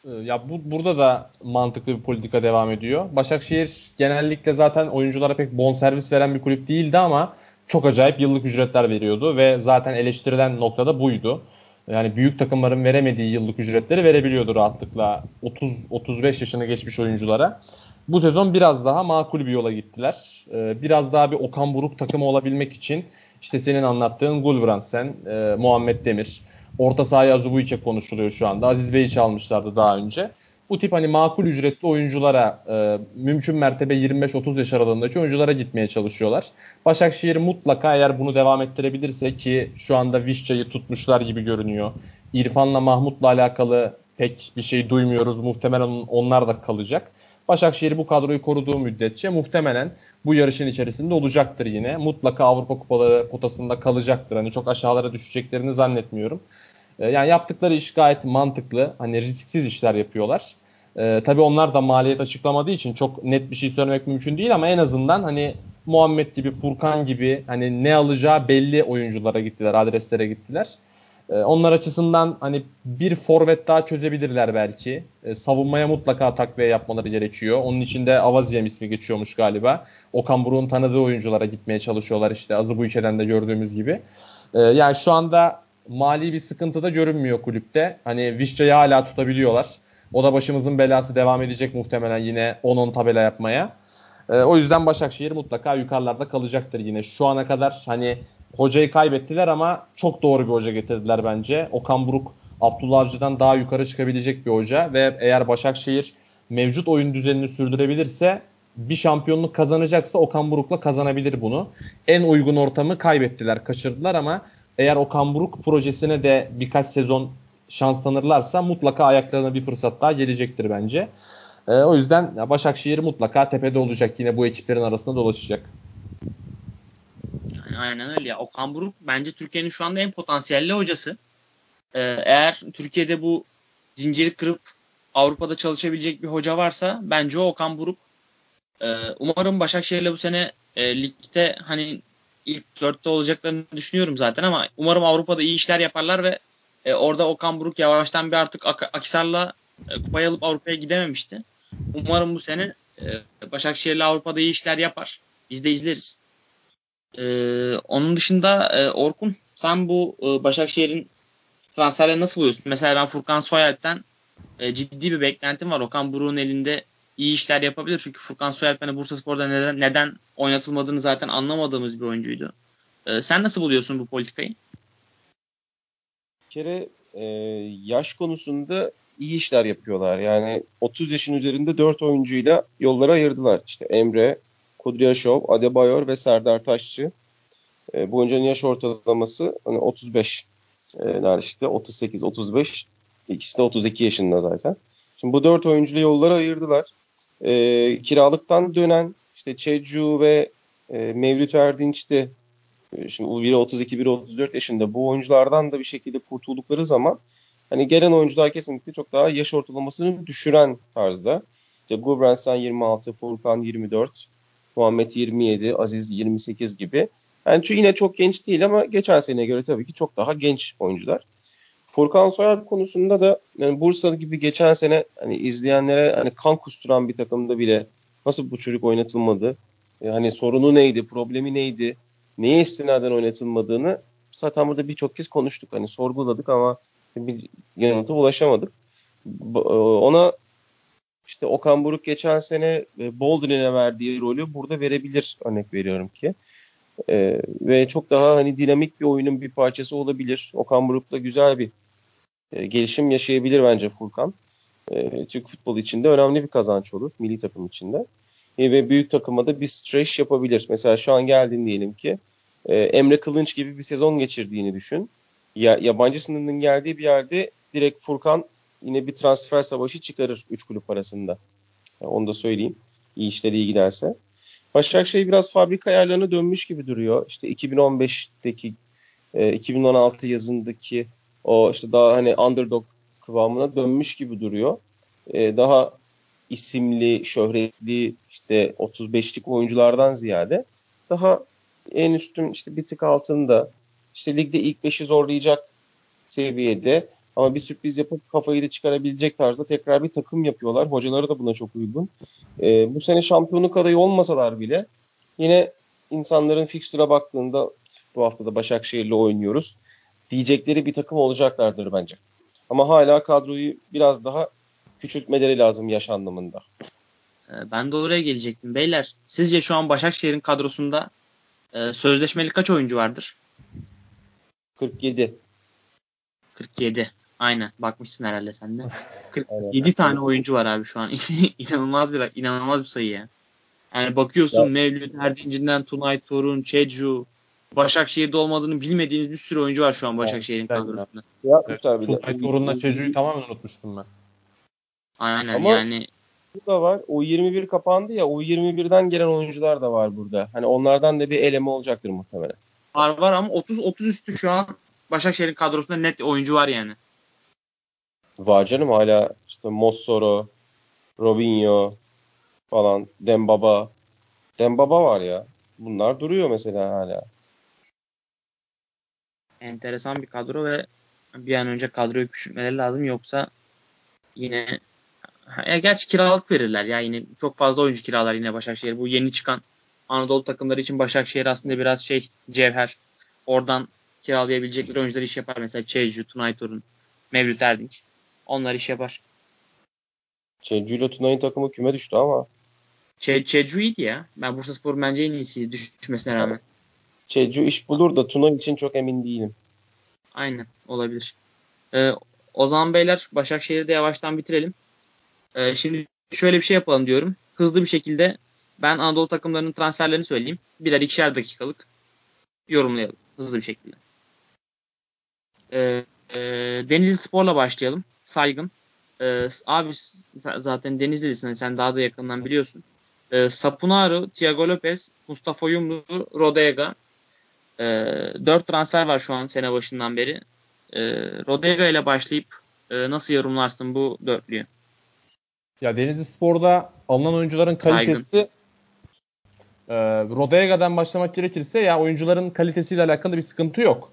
[SPEAKER 2] Ee, ya bu burada da mantıklı bir politika devam ediyor. Başakşehir genellikle zaten oyunculara pek bonservis veren bir kulüp değildi ama çok acayip yıllık ücretler veriyordu ve zaten eleştirilen noktada buydu. Yani büyük takımların veremediği yıllık ücretleri verebiliyordu rahatlıkla 30 35 yaşına geçmiş oyunculara. Bu sezon biraz daha makul bir yola gittiler. Ee, biraz daha bir Okan Buruk takımı olabilmek için işte senin anlattığın Gulbrandsen, e, Muhammed Demir, orta sahaya Azubuike konuşuluyor şu anda. Aziz Bey'i çalmışlardı daha önce. Bu tip hani makul ücretli oyunculara e, mümkün mertebe 25-30 yaş aralığındaki oyunculara gitmeye çalışıyorlar. Başakşehir mutlaka eğer bunu devam ettirebilirse ki şu anda Vişça'yı tutmuşlar gibi görünüyor. İrfan'la Mahmut'la alakalı pek bir şey duymuyoruz. Muhtemelen onlar da kalacak. Başakşehir bu kadroyu koruduğu müddetçe muhtemelen bu yarışın içerisinde olacaktır yine. Mutlaka Avrupa Kupaları potasında kalacaktır. Hani çok aşağılara düşeceklerini zannetmiyorum. Ee, yani yaptıkları iş gayet mantıklı. Hani risksiz işler yapıyorlar. Ee, tabii onlar da maliyet açıklamadığı için çok net bir şey söylemek mümkün değil ama en azından hani Muhammed gibi, Furkan gibi hani ne alacağı belli oyunculara gittiler, adreslere gittiler. Ee, onlar açısından hani bir forvet daha çözebilirler belki. Ee, savunmaya mutlaka takviye yapmaları gerekiyor. Onun için de Avaziyem ismi geçiyormuş galiba. Okan Buruk'un tanıdığı oyunculara gitmeye çalışıyorlar işte Azı bu içeden de gördüğümüz gibi. Ee, yani şu anda mali bir sıkıntı da görünmüyor kulüpte. Hani Vişça'yı hala tutabiliyorlar. O da başımızın belası devam edecek muhtemelen yine 10-10 tabela yapmaya. o yüzden Başakşehir mutlaka yukarılarda kalacaktır yine. Şu ana kadar hani hocayı kaybettiler ama çok doğru bir hoca getirdiler bence. Okan Buruk Abdullah Avcı'dan daha yukarı çıkabilecek bir hoca ve eğer Başakşehir mevcut oyun düzenini sürdürebilirse bir şampiyonluk kazanacaksa Okan Buruk'la kazanabilir bunu. En uygun ortamı kaybettiler, kaçırdılar ama eğer Okan Buruk projesine de birkaç sezon şans tanırlarsa mutlaka ayaklarına bir fırsat daha gelecektir bence. E, o yüzden Başakşehir mutlaka tepede olacak. Yine bu ekiplerin arasında dolaşacak.
[SPEAKER 1] Aynen öyle ya. Okan Buruk bence Türkiye'nin şu anda en potansiyelli hocası. Ee, eğer Türkiye'de bu zinciri kırıp Avrupa'da çalışabilecek bir hoca varsa bence o Okan Buruk. Ee, umarım Başakşehir'le bu sene e, ligde hani ilk dörtte olacaklarını düşünüyorum zaten ama umarım Avrupa'da iyi işler yaparlar ve e, orada Okan Buruk yavaştan bir artık Ak- Akisar'la e, kupayı alıp Avrupa'ya gidememişti. Umarım bu sene e, Başakşehir'le Avrupa'da iyi işler yapar. Biz de izleriz. Ee, onun dışında e, Orkun sen bu e, Başakşehir'in transferleri nasıl buluyorsun? Mesela ben Furkan Soyalp'ten e, ciddi bir beklentim var. Okan Buruk'un elinde iyi işler yapabilir. Çünkü Furkan Soyalp hani Bursa Spor'da neden, neden oynatılmadığını zaten anlamadığımız bir oyuncuydu. E, sen nasıl buluyorsun bu politikayı?
[SPEAKER 3] Bir kere e, yaş konusunda iyi işler yapıyorlar. Yani 30 yaşın üzerinde 4 oyuncuyla yolları ayırdılar. İşte Emre, Kudryashov, Adebayor ve Serdar Taşçı. E, bu oyuncunun yaş ortalaması hani 35. E, işte 38, 35. İkisi de 32 yaşında zaten. Şimdi bu dört oyuncuyla yolları ayırdılar. E, kiralıktan dönen işte Çecu ve e, Mevlüt Erdinç de e, şimdi biri 32, biri 34 yaşında. Bu oyunculardan da bir şekilde kurtuldukları zaman hani gelen oyuncular kesinlikle çok daha yaş ortalamasını düşüren tarzda. İşte Gulbrandsen 26, Furkan 24, Muhammed 27, Aziz 28 gibi. Yani çünkü yine çok genç değil ama geçen seneye göre tabii ki çok daha genç oyuncular. Furkan Soyer konusunda da yani Bursa gibi geçen sene hani izleyenlere hani kan kusturan bir takımda bile nasıl bu çocuk oynatılmadı? E, hani sorunu neydi, problemi neydi? Neye istinaden oynatılmadığını zaten burada birçok kez konuştuk. Hani sorguladık ama bir yanıta ulaşamadık. E, ona işte Okan Buruk geçen sene e, Boldrin'e verdiği rolü burada verebilir örnek veriyorum ki. Ee, ve çok daha hani dinamik bir oyunun bir parçası olabilir. Okan Buruk'la güzel bir e, gelişim yaşayabilir bence Furkan. E, Türk futbolu içinde önemli bir kazanç olur milli takım içinde. E, ve büyük takıma da bir stretch yapabilir. Mesela şu an geldin diyelim ki e, Emre Kılınç gibi bir sezon geçirdiğini düşün. Ya, yabancı sınırının geldiği bir yerde direkt Furkan yine bir transfer savaşı çıkarır 3 kulüp arasında. Yani onu da söyleyeyim. İyi işleri iyi giderse. Başakşehir biraz fabrika ayarlarına dönmüş gibi duruyor. İşte 2015'teki e, 2016 yazındaki o işte daha hani underdog kıvamına dönmüş gibi duruyor. E, daha isimli, şöhretli işte 35'lik oyunculardan ziyade daha en üstün işte bir tık altında işte ligde ilk 5'i zorlayacak seviyede ama bir sürpriz yapıp kafayı da çıkarabilecek tarzda tekrar bir takım yapıyorlar. Hocaları da buna çok uygun. E, bu sene şampiyonluk adayı olmasalar bile yine insanların fikstüre baktığında bu hafta da Başakşehir'le oynuyoruz diyecekleri bir takım olacaklardır bence. Ama hala kadroyu biraz daha küçültmeleri lazım yaş anlamında.
[SPEAKER 1] Ee, ben de oraya gelecektim. Beyler sizce şu an Başakşehir'in kadrosunda e, sözleşmeli kaç oyuncu vardır?
[SPEAKER 3] 47.
[SPEAKER 1] 47. Aynen. Bakmışsın herhalde sen de. 47 tane oyuncu var abi şu an. İnanılmaz bir inanılmaz bir sayı ya. Yani bakıyorsun ya. Mevlüt Erdinci'nden Tunay Torun, Çecu, Başakşehir'de olmadığını bilmediğimiz bir sürü oyuncu var şu an Başakşehir'in evet, kadrosunda.
[SPEAKER 3] Yapmışlar bir de.
[SPEAKER 2] Tunay Torun'la Çecu'yu tamamen unutmuştum ben.
[SPEAKER 1] Aynen Ama yani.
[SPEAKER 3] Bu da var. O 21 kapandı ya. O 21'den gelen oyuncular da var burada. Hani onlardan da bir eleme olacaktır muhtemelen.
[SPEAKER 1] Var var ama 30 30 üstü şu an Başakşehir'in kadrosunda net oyuncu var yani.
[SPEAKER 3] Var canım hala işte Mossoro, Robinho falan, Dembaba. Dembaba var ya. Bunlar duruyor mesela hala
[SPEAKER 1] enteresan bir kadro ve bir an önce kadroyu küçültmeleri lazım yoksa yine ya gerçi kiralık verirler ya yine çok fazla oyuncu kiralar yine Başakşehir. Bu yeni çıkan Anadolu takımları için Başakşehir aslında biraz şey cevher. Oradan kiralayabilecekleri oyuncular iş yapar. Mesela Çeycu, Tunay Torun, Mevlüt Erdinç. Onlar iş yapar.
[SPEAKER 3] Çeycu ile Tunay'ın takımı küme düştü ama.
[SPEAKER 1] Çe Çecu iyiydi ya. Ben Bursa Spor bence en iyisi düşmesine rağmen.
[SPEAKER 3] Çecu iş bulur da Tuna için çok emin değilim.
[SPEAKER 1] Aynen olabilir. Ee, o zaman beyler Başakşehir'i de yavaştan bitirelim. Ee, şimdi şöyle bir şey yapalım diyorum. Hızlı bir şekilde ben Anadolu takımlarının transferlerini söyleyeyim. Birer ikişer dakikalık yorumlayalım hızlı bir şekilde. Ee, e, Denizli Spor'la başlayalım. Saygın. Ee, abi zaten Denizli'lisin sen daha da yakından biliyorsun. Ee, Sapunaru, Thiago Lopez, Mustafa Yumlu, Rodega, e, ee, 4 transfer var şu an sene başından beri. E, Rodega ile başlayıp e, nasıl yorumlarsın bu dörtlüyü?
[SPEAKER 2] Ya Denizli Spor'da alınan oyuncuların kalitesi e, Rodega'dan başlamak gerekirse ya oyuncuların kalitesiyle alakalı bir sıkıntı yok.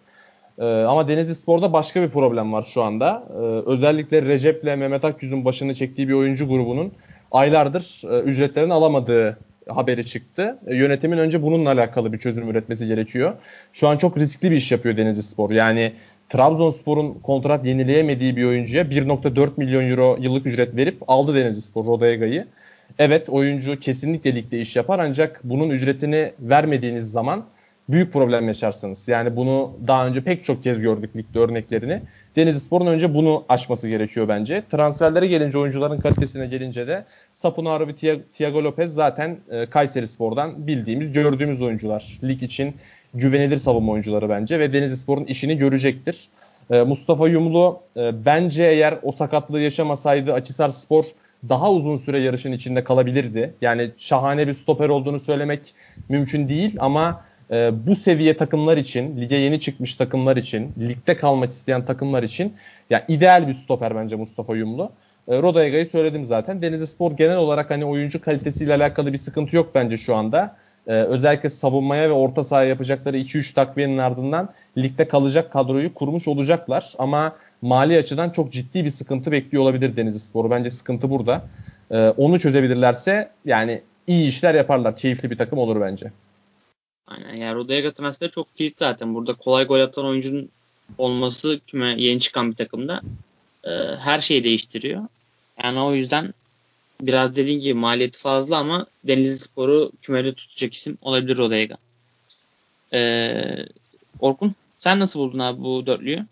[SPEAKER 2] E, ama Denizli Spor'da başka bir problem var şu anda. E, özellikle Recep'le Mehmet Akyüz'ün başını çektiği bir oyuncu grubunun aylardır e, ücretlerini alamadığı haberi çıktı. E, yönetimin önce bununla alakalı bir çözüm üretmesi gerekiyor. Şu an çok riskli bir iş yapıyor Denizli Spor. Yani Trabzonspor'un kontrat yenileyemediği bir oyuncuya 1.4 milyon euro yıllık ücret verip aldı Denizli Spor Rodega'yı. Evet oyuncu kesinlikle ligde iş yapar ancak bunun ücretini vermediğiniz zaman büyük problem yaşarsınız. Yani bunu daha önce pek çok kez gördük ligde örneklerini. Denizlispor'un önce bunu aşması gerekiyor bence. Transferlere gelince oyuncuların kalitesine gelince de Sapunaro ve Thiago Lopez zaten e, Kayseri Spor'dan bildiğimiz, gördüğümüz oyuncular. Lig için güvenilir savunma oyuncuları bence ve Denizlispor'un işini görecektir. E, Mustafa Yumlu e, bence eğer o sakatlığı yaşamasaydı Açısar Spor daha uzun süre yarışın içinde kalabilirdi. Yani şahane bir stoper olduğunu söylemek mümkün değil ama e, bu seviye takımlar için, lige yeni çıkmış takımlar için, ligde kalmak isteyen takımlar için ya ideal bir stoper bence Mustafa Yumlu. E, Rodayega'yı söyledim zaten. Denizli Spor genel olarak hani oyuncu kalitesiyle alakalı bir sıkıntı yok bence şu anda. E, özellikle savunmaya ve orta sahaya yapacakları 2-3 takviyenin ardından ligde kalacak kadroyu kurmuş olacaklar. Ama mali açıdan çok ciddi bir sıkıntı bekliyor olabilir Denizli Sporu. Bence sıkıntı burada. E, onu çözebilirlerse yani iyi işler yaparlar. Keyifli bir takım olur bence.
[SPEAKER 1] Aynen yani Rodega transferi çok kilit zaten. Burada kolay gol atan oyuncunun olması küme yeni çıkan bir takımda e, her şeyi değiştiriyor. Yani o yüzden biraz dediğin gibi maliyeti fazla ama Denizli Spor'u kümede tutacak isim olabilir Rodega. Ee, Orkun sen nasıl buldun abi bu dörtlüyü?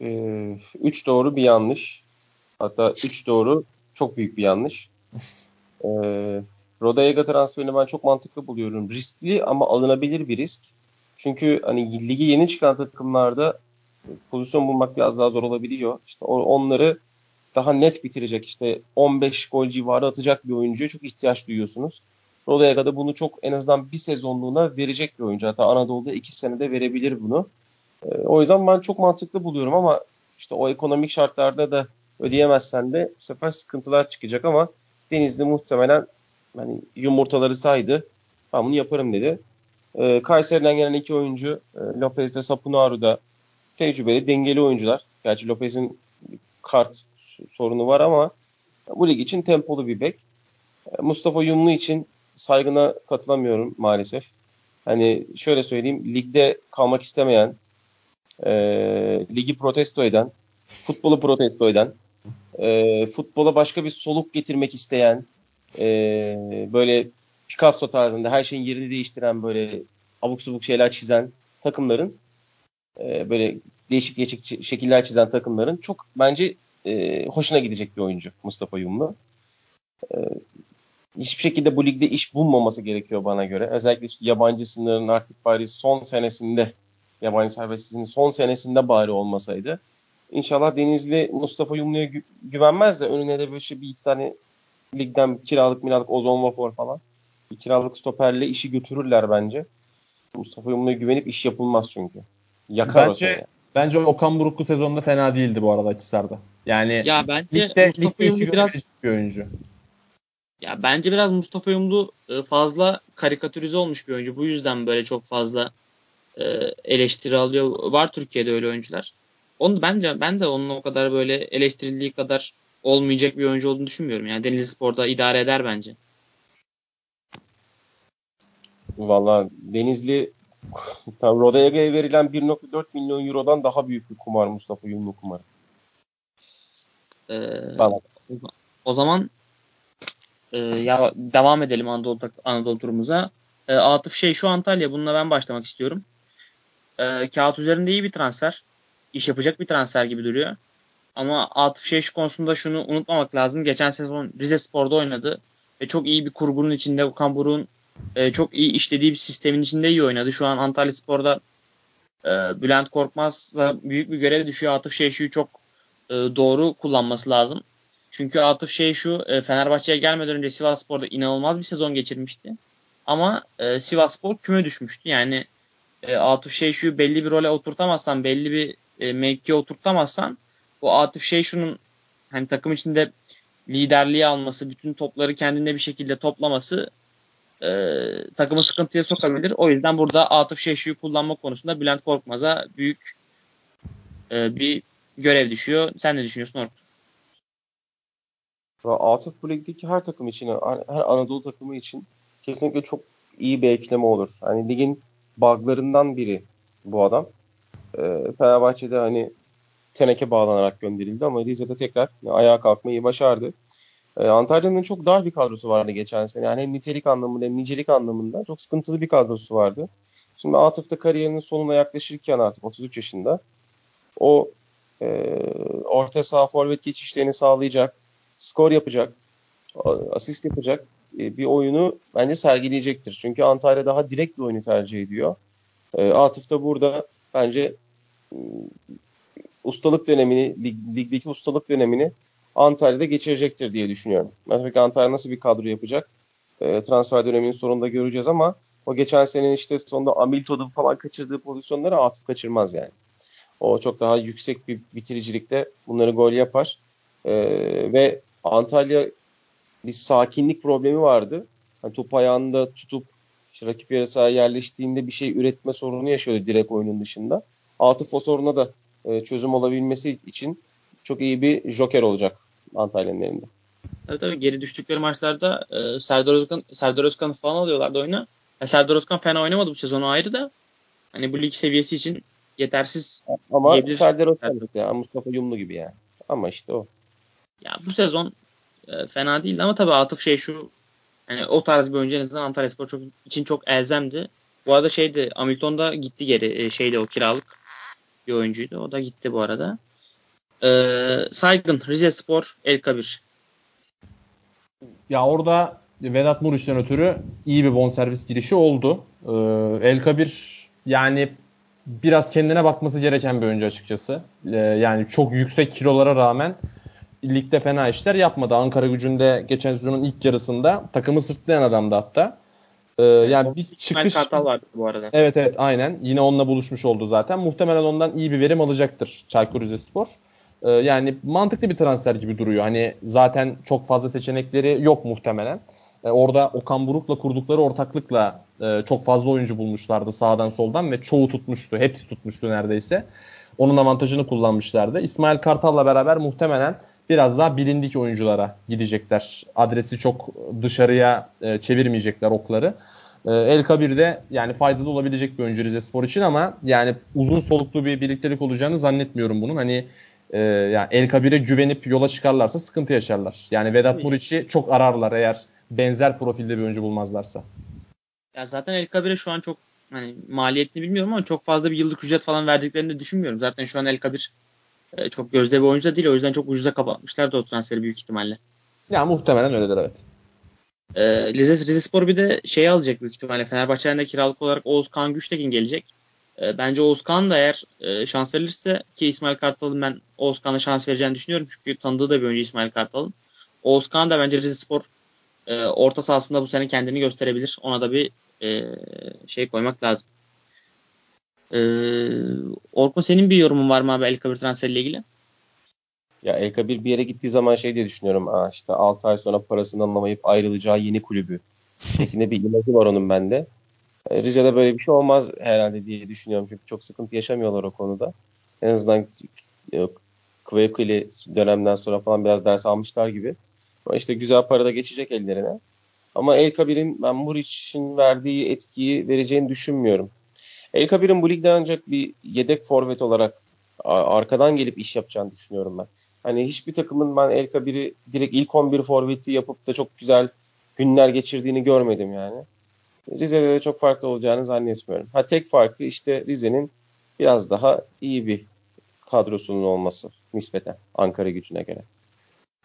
[SPEAKER 3] Ee, üç doğru bir yanlış. Hatta üç doğru çok büyük bir yanlış. Ee, Rodayega transferini ben çok mantıklı buluyorum. Riskli ama alınabilir bir risk. Çünkü hani ligi yeni çıkan takımlarda pozisyon bulmak biraz daha zor olabiliyor. İşte onları daha net bitirecek işte 15 gol civarı atacak bir oyuncuya çok ihtiyaç duyuyorsunuz. Rodayega bunu çok en azından bir sezonluğuna verecek bir oyuncu. Hatta Anadolu'da iki senede verebilir bunu. E, o yüzden ben çok mantıklı buluyorum ama işte o ekonomik şartlarda da ödeyemezsen de bu sefer sıkıntılar çıkacak ama Denizli muhtemelen hani yumurtaları saydı. Ben bunu yaparım dedi. E, Kayseri'den gelen iki oyuncu e, Lopez de Sapunaru da tecrübeli, dengeli oyuncular. Gerçi Lopez'in kart sorunu var ama bu lig için tempolu bir bek. E, Mustafa Yumlu için saygına katılamıyorum maalesef. Hani şöyle söyleyeyim, ligde kalmak istemeyen, e, ligi protesto eden, futbolu protesto eden, e, futbola başka bir soluk getirmek isteyen, e, böyle Picasso tarzında her şeyin yerini değiştiren böyle abuk subuk şeyler çizen takımların e, böyle değişik değişik şekiller çizen takımların çok bence e, hoşuna gidecek bir oyuncu Mustafa Yumlu. E, hiçbir şekilde bu ligde iş bulmaması gerekiyor bana göre. Özellikle yabancı sınırının artık bari son senesinde yabancı serbestsizliğinin son senesinde bari olmasaydı. İnşallah Denizli Mustafa Yumlu'ya gü- güvenmez de önüne de böyle bir iki tane ligden kiralık miralık Ozon Vafor falan bir kiralık stoperle işi götürürler bence. Mustafa Yumlu'ya güvenip iş yapılmaz çünkü. Yakar bence, o seni.
[SPEAKER 2] Bence Okan Buruklu sezonunda fena değildi bu arada Akisar'da. Yani
[SPEAKER 1] ya bence ligde, Mustafa Yumlu biraz
[SPEAKER 2] bir oyuncu.
[SPEAKER 1] Ya bence biraz Mustafa Yumlu e, fazla karikatürize olmuş bir oyuncu. Bu yüzden böyle çok fazla e, eleştiri alıyor. Var Türkiye'de öyle oyuncular. Onu bence ben de onun o kadar böyle eleştirildiği kadar olmayacak bir oyuncu olduğunu düşünmüyorum. Yani Denizli Spor'da idare eder bence.
[SPEAKER 3] Valla Denizli tam Rodayega'ya verilen 1.4 milyon eurodan daha büyük bir kumar Mustafa Yumlu kumarı.
[SPEAKER 1] Ee, Bana. O zaman e, ya devam edelim Anadolu, Anadolu turumuza. E, Atıf şey şu Antalya. Bununla ben başlamak istiyorum. E, kağıt üzerinde iyi bir transfer. İş yapacak bir transfer gibi duruyor. Ama Atıf şey şu konusunda şunu unutmamak lazım. Geçen sezon Rize Spor'da oynadı. Ve çok iyi bir kurgunun içinde Okan Buruk'un e, çok iyi işlediği bir sistemin içinde iyi oynadı. Şu an Antalya Spor'da e, Bülent Korkmaz'la büyük bir görev düşüyor. Atıf Şeyşu'yu çok e, doğru kullanması lazım. Çünkü Atıf Şeyşu e, Fenerbahçe'ye gelmeden önce Sivas Spor'da inanılmaz bir sezon geçirmişti. Ama e, Sivas Spor küme düşmüştü. Yani e, Atıf Şeyşu'yu belli bir role oturtamazsan, belli bir e, mevkiye oturtamazsan bu Atıf Şeyşu'nun hani takım içinde liderliği alması, bütün topları kendinde bir şekilde toplaması e, takımı sıkıntıya sokabilir. O yüzden burada Atıf Şeşu'yu kullanma konusunda Bülent Korkmaz'a büyük e, bir görev düşüyor. Sen ne düşünüyorsun Orkun?
[SPEAKER 3] Atıf bu ligdeki her takım için, her Anadolu takımı için kesinlikle çok iyi bir ekleme olur. Hani ligin buglarından biri bu adam. E, Fenerbahçe'de hani teneke bağlanarak gönderildi ama Rize'de tekrar ayağa kalkmayı başardı. E, Antalya'nın çok dar bir kadrosu vardı geçen sene. Yani hem nitelik anlamında hem nicelik anlamında çok sıkıntılı bir kadrosu vardı. Şimdi Atıf da kariyerinin sonuna yaklaşırken artık 33 yaşında o e, orta saha forvet geçişlerini sağlayacak, skor yapacak, asist yapacak e, bir oyunu bence sergileyecektir. Çünkü Antalya daha direkt bir oyunu tercih ediyor. E, Atıf da burada bence ustalık dönemini, lig, ligdeki ustalık dönemini Antalya'da geçirecektir diye düşünüyorum. Mesela Antalya nasıl bir kadro yapacak? E, transfer döneminin sonunda göreceğiz ama o geçen senenin işte sonunda Hamilton'un falan kaçırdığı pozisyonları Atıf kaçırmaz yani. O çok daha yüksek bir bitiricilikte bunları gol yapar. E, ve Antalya bir sakinlik problemi vardı. Yani top ayağında tutup işte rakip yarı sahaya yerleştiğinde bir şey üretme sorunu yaşıyordu direkt oyunun dışında. Atıf o soruna da e, çözüm olabilmesi için çok iyi bir joker olacak Antalya'nın elinde.
[SPEAKER 1] Evet tabii geri düştükleri maçlarda e, Serdar Özkan Serdar Özkan'ı falan alıyorlardı oyuna. Ya Serdar Özkan fena oynamadı bu sezonu ayrı da. Hani bu lig seviyesi için yetersiz
[SPEAKER 3] Ama Serdar Özkan ya Mustafa Yumlu gibi yani. Ama işte o.
[SPEAKER 1] Ya bu sezon e, fena değildi ama tabii Atıf şey şu hani o tarz bir oyuncu en azından Antalya Spor çok, için çok elzemdi. Bu arada şeydi Hamilton da gitti geri e, şeyde o kiralık bir oyuncuydu. O da gitti bu arada. Ee, Saygın Rize Spor El Kabir.
[SPEAKER 2] Ya orada Vedat Muriç'ten ötürü iyi bir bonservis girişi oldu. Ee, El Kabir yani biraz kendine bakması gereken bir oyuncu açıkçası. Ee, yani çok yüksek kilolara rağmen ligde fena işler yapmadı. Ankara gücünde geçen sezonun ilk yarısında takımı sırtlayan adamdı hatta. Ee, yani bir çıkış...
[SPEAKER 1] Kartal vardı bu arada.
[SPEAKER 2] Evet evet aynen. Yine onunla buluşmuş oldu zaten. Muhtemelen ondan iyi bir verim alacaktır Çaykur Rizespor. Ee, yani mantıklı bir transfer gibi duruyor. Hani zaten çok fazla seçenekleri yok muhtemelen. Ee, orada Okan Buruk'la kurdukları ortaklıkla e, çok fazla oyuncu bulmuşlardı sağdan soldan ve çoğu tutmuştu. Hepsi tutmuştu neredeyse. Onun avantajını kullanmışlardı. İsmail Kartal'la beraber muhtemelen biraz daha bilindik oyunculara gidecekler. Adresi çok dışarıya e, çevirmeyecekler okları. E, El Kabir de yani faydalı olabilecek bir oyuncu Rize Spor için ama yani uzun soluklu bir birliktelik olacağını zannetmiyorum bunun. Hani e, yani El Kabir'e güvenip yola çıkarlarsa sıkıntı yaşarlar. Yani Vedat Muriç'i çok ararlar eğer benzer profilde bir oyuncu bulmazlarsa.
[SPEAKER 1] Ya zaten El Kabir'e şu an çok hani maliyetini bilmiyorum ama çok fazla bir yıllık ücret falan verdiklerini de düşünmüyorum. Zaten şu an El Kabir e, çok gözde bir oyuncu da değil. O yüzden çok ucuza kapatmışlar da o transferi büyük ihtimalle.
[SPEAKER 2] Ya muhtemelen öyledir evet.
[SPEAKER 1] E, Rize, Rize Spor bir de şey alacak büyük ihtimalle. Fenerbahçe'den de kiralık olarak Oğuzkan Güçtekin gelecek. E, bence Oğuzkan da eğer e, şans verilirse ki İsmail Kartal'ın ben Oğuzkan'a şans vereceğini düşünüyorum. Çünkü tanıdığı da bir oyuncu İsmail Kartal'ın. Oğuzkan da bence Rize Spor e, orta sahasında bu sene kendini gösterebilir. Ona da bir e, şey koymak lazım. Ee, Orkun senin bir yorumun var mı abi El Kabir transferiyle ilgili?
[SPEAKER 3] Ya El Kabir bir yere gittiği zaman şey diye düşünüyorum. Aa işte 6 ay sonra parasını anlamayıp ayrılacağı yeni kulübü. Şeklinde bir imajı var onun bende. E, Rize'de böyle bir şey olmaz herhalde diye düşünüyorum. Çünkü çok sıkıntı yaşamıyorlar o konuda. En azından Kvekili dönemden sonra falan biraz ders almışlar gibi. Ama işte güzel para da geçecek ellerine. Ama El Kabir'in ben Muriç'in verdiği etkiyi vereceğini düşünmüyorum. El Kabir'in bu ligde ancak bir yedek forvet olarak arkadan gelip iş yapacağını düşünüyorum ben. Hani hiçbir takımın ben El Kabir'i direkt ilk 11 forveti yapıp da çok güzel günler geçirdiğini görmedim yani. Rize'de de çok farklı olacağını zannetmiyorum. Ha tek farkı işte Rize'nin biraz daha iyi bir kadrosunun olması nispeten Ankara gücüne göre.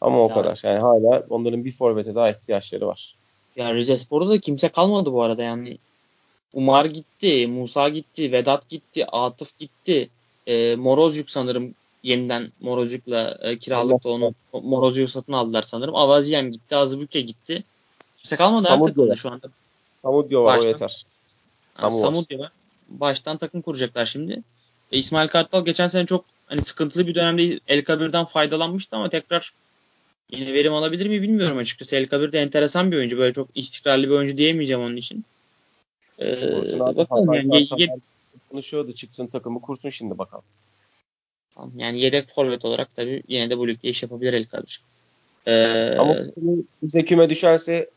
[SPEAKER 3] Ama o kadar. Yani hala onların bir forvete daha ihtiyaçları var.
[SPEAKER 1] Ya Rize Spor'da da kimse kalmadı bu arada yani. Umar gitti, Musa gitti, Vedat gitti, Atıf gitti. E, Morozcuk sanırım yeniden Morozcuk'la e, kiralıkla onu Morozcuk'u satın aldılar sanırım. Avaziyem gitti, Azıbüke gitti. Kimse kalmadı her takımda şu anda.
[SPEAKER 3] Samudyo var Baştan. o yeter.
[SPEAKER 1] Samu Samudyo var. Baştan takım kuracaklar şimdi. E, İsmail Kartal geçen sene çok hani sıkıntılı bir dönemde El Kabir'den faydalanmıştı ama tekrar yine verim alabilir mi bilmiyorum açıkçası. El Kabir de enteresan bir oyuncu. Böyle çok istikrarlı bir oyuncu diyemeyeceğim onun için.
[SPEAKER 3] Ee, bakalım yani. Ye- konuşuyordu çıksın takımı kursun şimdi bakalım.
[SPEAKER 1] Tamam, yani yedek forvet olarak tabii yine de bu ligde iş yapabilir El Kadir.
[SPEAKER 3] Ee, Ama bize küme düşerse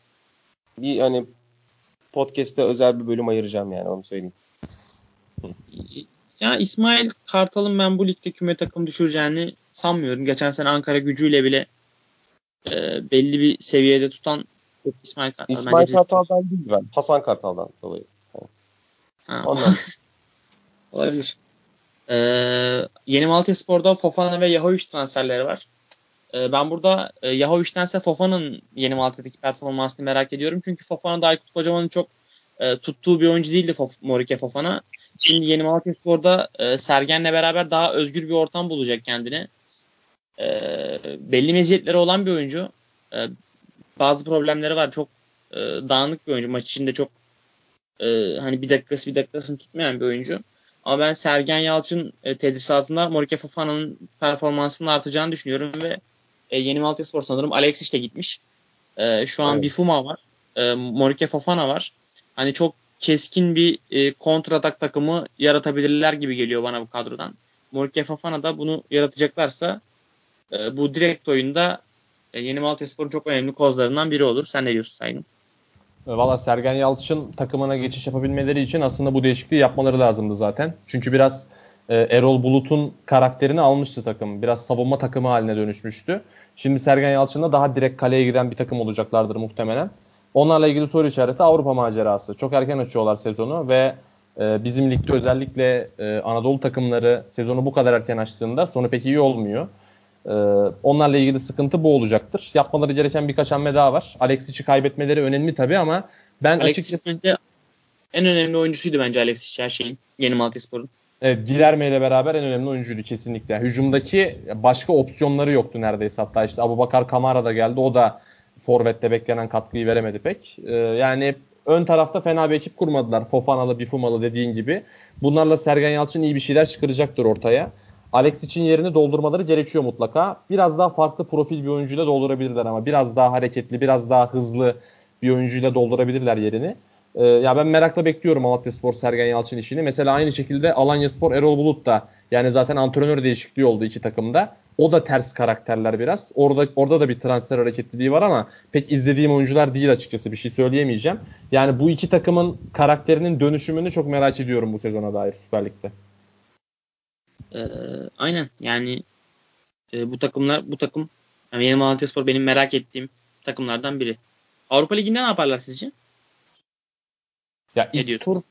[SPEAKER 3] bir hani podcast'te özel bir bölüm ayıracağım yani onu söyleyeyim.
[SPEAKER 1] Ya İsmail Kartal'ın ben bu ligde küme takım düşüreceğini sanmıyorum. Geçen sene Ankara gücüyle bile e, belli bir seviyede tutan İsmail Kartal.
[SPEAKER 3] İsmail Kartal'dan değil ben. Hasan Kartal'dan dolayı.
[SPEAKER 1] Ha. Ondan. Olabilir. Ee, yeni Malatya Spor'da Fofana ve Yahoviç transferleri var. Ee, ben burada e, Yahoviç'tense Fofana'nın yeni Malatya'daki performansını merak ediyorum. Çünkü Fofana da Aykut Kocaman'ın çok e, tuttuğu bir oyuncu değildi Fof Morike Fofana. Şimdi yeni Malatya Spor'da e, Sergen'le beraber daha özgür bir ortam bulacak kendine. E, belli meziyetleri olan bir oyuncu. E, bazı problemleri var. Çok e, dağınık bir oyuncu. Maç içinde çok e, hani bir dakikası bir dakikasını tutmayan bir oyuncu. Ama ben Sergen Yalçın e, tedrisatında Morike Fofana'nın performansının artacağını düşünüyorum ve e, yeni Malatya Spor sanırım Alexis de gitmiş. E, şu an evet. Bifuma var. E, Morike Fofana var. Hani çok keskin bir e, kontratak takımı yaratabilirler gibi geliyor bana bu kadrodan. Morike Fofana da bunu yaratacaklarsa e, bu direkt oyunda e, yeni Malatya Spor'un çok önemli kozlarından biri olur. Sen ne diyorsun Sayın?
[SPEAKER 2] Valla Sergen Yalçın takımına geçiş yapabilmeleri için aslında bu değişikliği yapmaları lazımdı zaten. Çünkü biraz e, Erol Bulut'un karakterini almıştı takım. Biraz savunma takımı haline dönüşmüştü. Şimdi Sergen Yalçın'da daha direkt kaleye giden bir takım olacaklardır muhtemelen. Onlarla ilgili soru işareti Avrupa macerası. Çok erken açıyorlar sezonu ve e, bizim ligde özellikle e, Anadolu takımları sezonu bu kadar erken açtığında sonu pek iyi olmuyor. E, onlarla ilgili sıkıntı bu olacaktır. Yapmaları gereken birkaç hamle daha var. Alexic'i kaybetmeleri önemli tabii ama ben
[SPEAKER 1] Alexic açıkçası... en önemli oyuncusuydu bence Alexic her şeyin. Yeni Malatyaspor'un.
[SPEAKER 2] Evet, Dilerme ile beraber en önemli oyuncuydu kesinlikle. Hücumdaki başka opsiyonları yoktu neredeyse. Hatta işte Abubakar Kamara da geldi. O da Forvet'te beklenen katkıyı veremedi pek. Ee, yani ön tarafta fena bir ekip kurmadılar. Fofanalı, Bifumalı dediğin gibi. Bunlarla Sergen Yalçın iyi bir şeyler çıkaracaktır ortaya. Alex için yerini doldurmaları gerekiyor mutlaka. Biraz daha farklı profil bir oyuncuyla doldurabilirler ama biraz daha hareketli, biraz daha hızlı bir oyuncuyla doldurabilirler yerini. Ee, ya ben merakla bekliyorum Malatya Spor Sergen Yalçın işini. Mesela aynı şekilde Alanya Spor Erol Bulut da yani zaten antrenör değişikliği oldu iki takımda. O da ters karakterler biraz. Orada orada da bir transfer hareketliliği var ama pek izlediğim oyuncular değil açıkçası bir şey söyleyemeyeceğim. Yani bu iki takımın karakterinin dönüşümünü çok merak ediyorum bu sezona dair Süper Lig'de.
[SPEAKER 1] Ee, aynen yani e, bu takımlar bu takım yani Yeni Malatya Spor benim merak ettiğim takımlardan biri. Avrupa Ligi'nde ne yaparlar sizce?
[SPEAKER 2] Ya ne ilk tur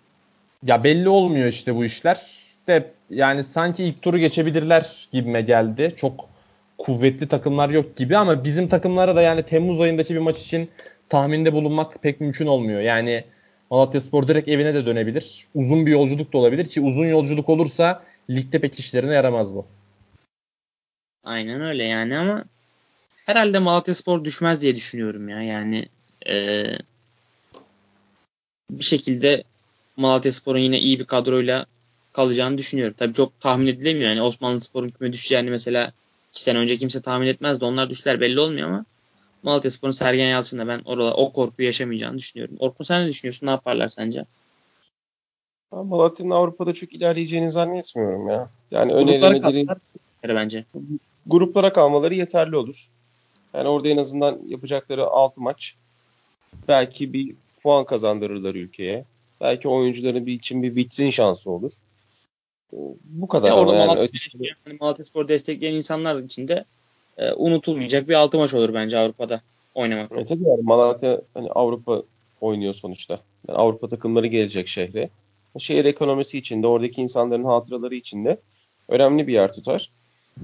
[SPEAKER 2] ya belli olmuyor işte bu işler de yani sanki ilk turu geçebilirler gibime geldi. Çok kuvvetli takımlar yok gibi ama bizim takımlara da yani Temmuz ayındaki bir maç için tahminde bulunmak pek mümkün olmuyor. Yani Malatya Spor direkt evine de dönebilir. Uzun bir yolculuk da olabilir ki uzun yolculuk olursa ligde pek işlerine yaramaz bu.
[SPEAKER 1] Aynen öyle yani ama herhalde Malatya Spor düşmez diye düşünüyorum ya. Yani ee, bir şekilde Malatya Spor'un yine iyi bir kadroyla kalacağını düşünüyorum. Tabii çok tahmin edilemiyor. Yani Osmanlı Spor'un küme düşeceğini mesela iki sene önce kimse tahmin etmezdi. Onlar düşler belli olmuyor ama Malatya Spor'un Sergen Yalçın'da ben orada o korkuyu yaşamayacağını düşünüyorum. Orkun sen ne düşünüyorsun? Ne yaparlar sence?
[SPEAKER 3] Malatya'nın Avrupa'da çok ilerleyeceğini zannetmiyorum ya. Yani önerileri
[SPEAKER 1] bence.
[SPEAKER 3] Gruplara kalmaları yeterli olur. Yani orada en azından yapacakları 6 maç belki bir puan kazandırırlar ülkeye. Belki oyuncuların bir için bir vitrin şansı olur. Bu kadar. Ya
[SPEAKER 1] orada yani. Malatya, yani Malatya Spor destekleyen insanlar için de e, unutulmayacak bir altı maç olur bence Avrupa'da oynamak.
[SPEAKER 3] Evet, tabii yani Malatya hani Avrupa oynuyor sonuçta. Yani Avrupa takımları gelecek şehre. Şehir ekonomisi içinde, oradaki insanların hatıraları içinde önemli bir yer tutar.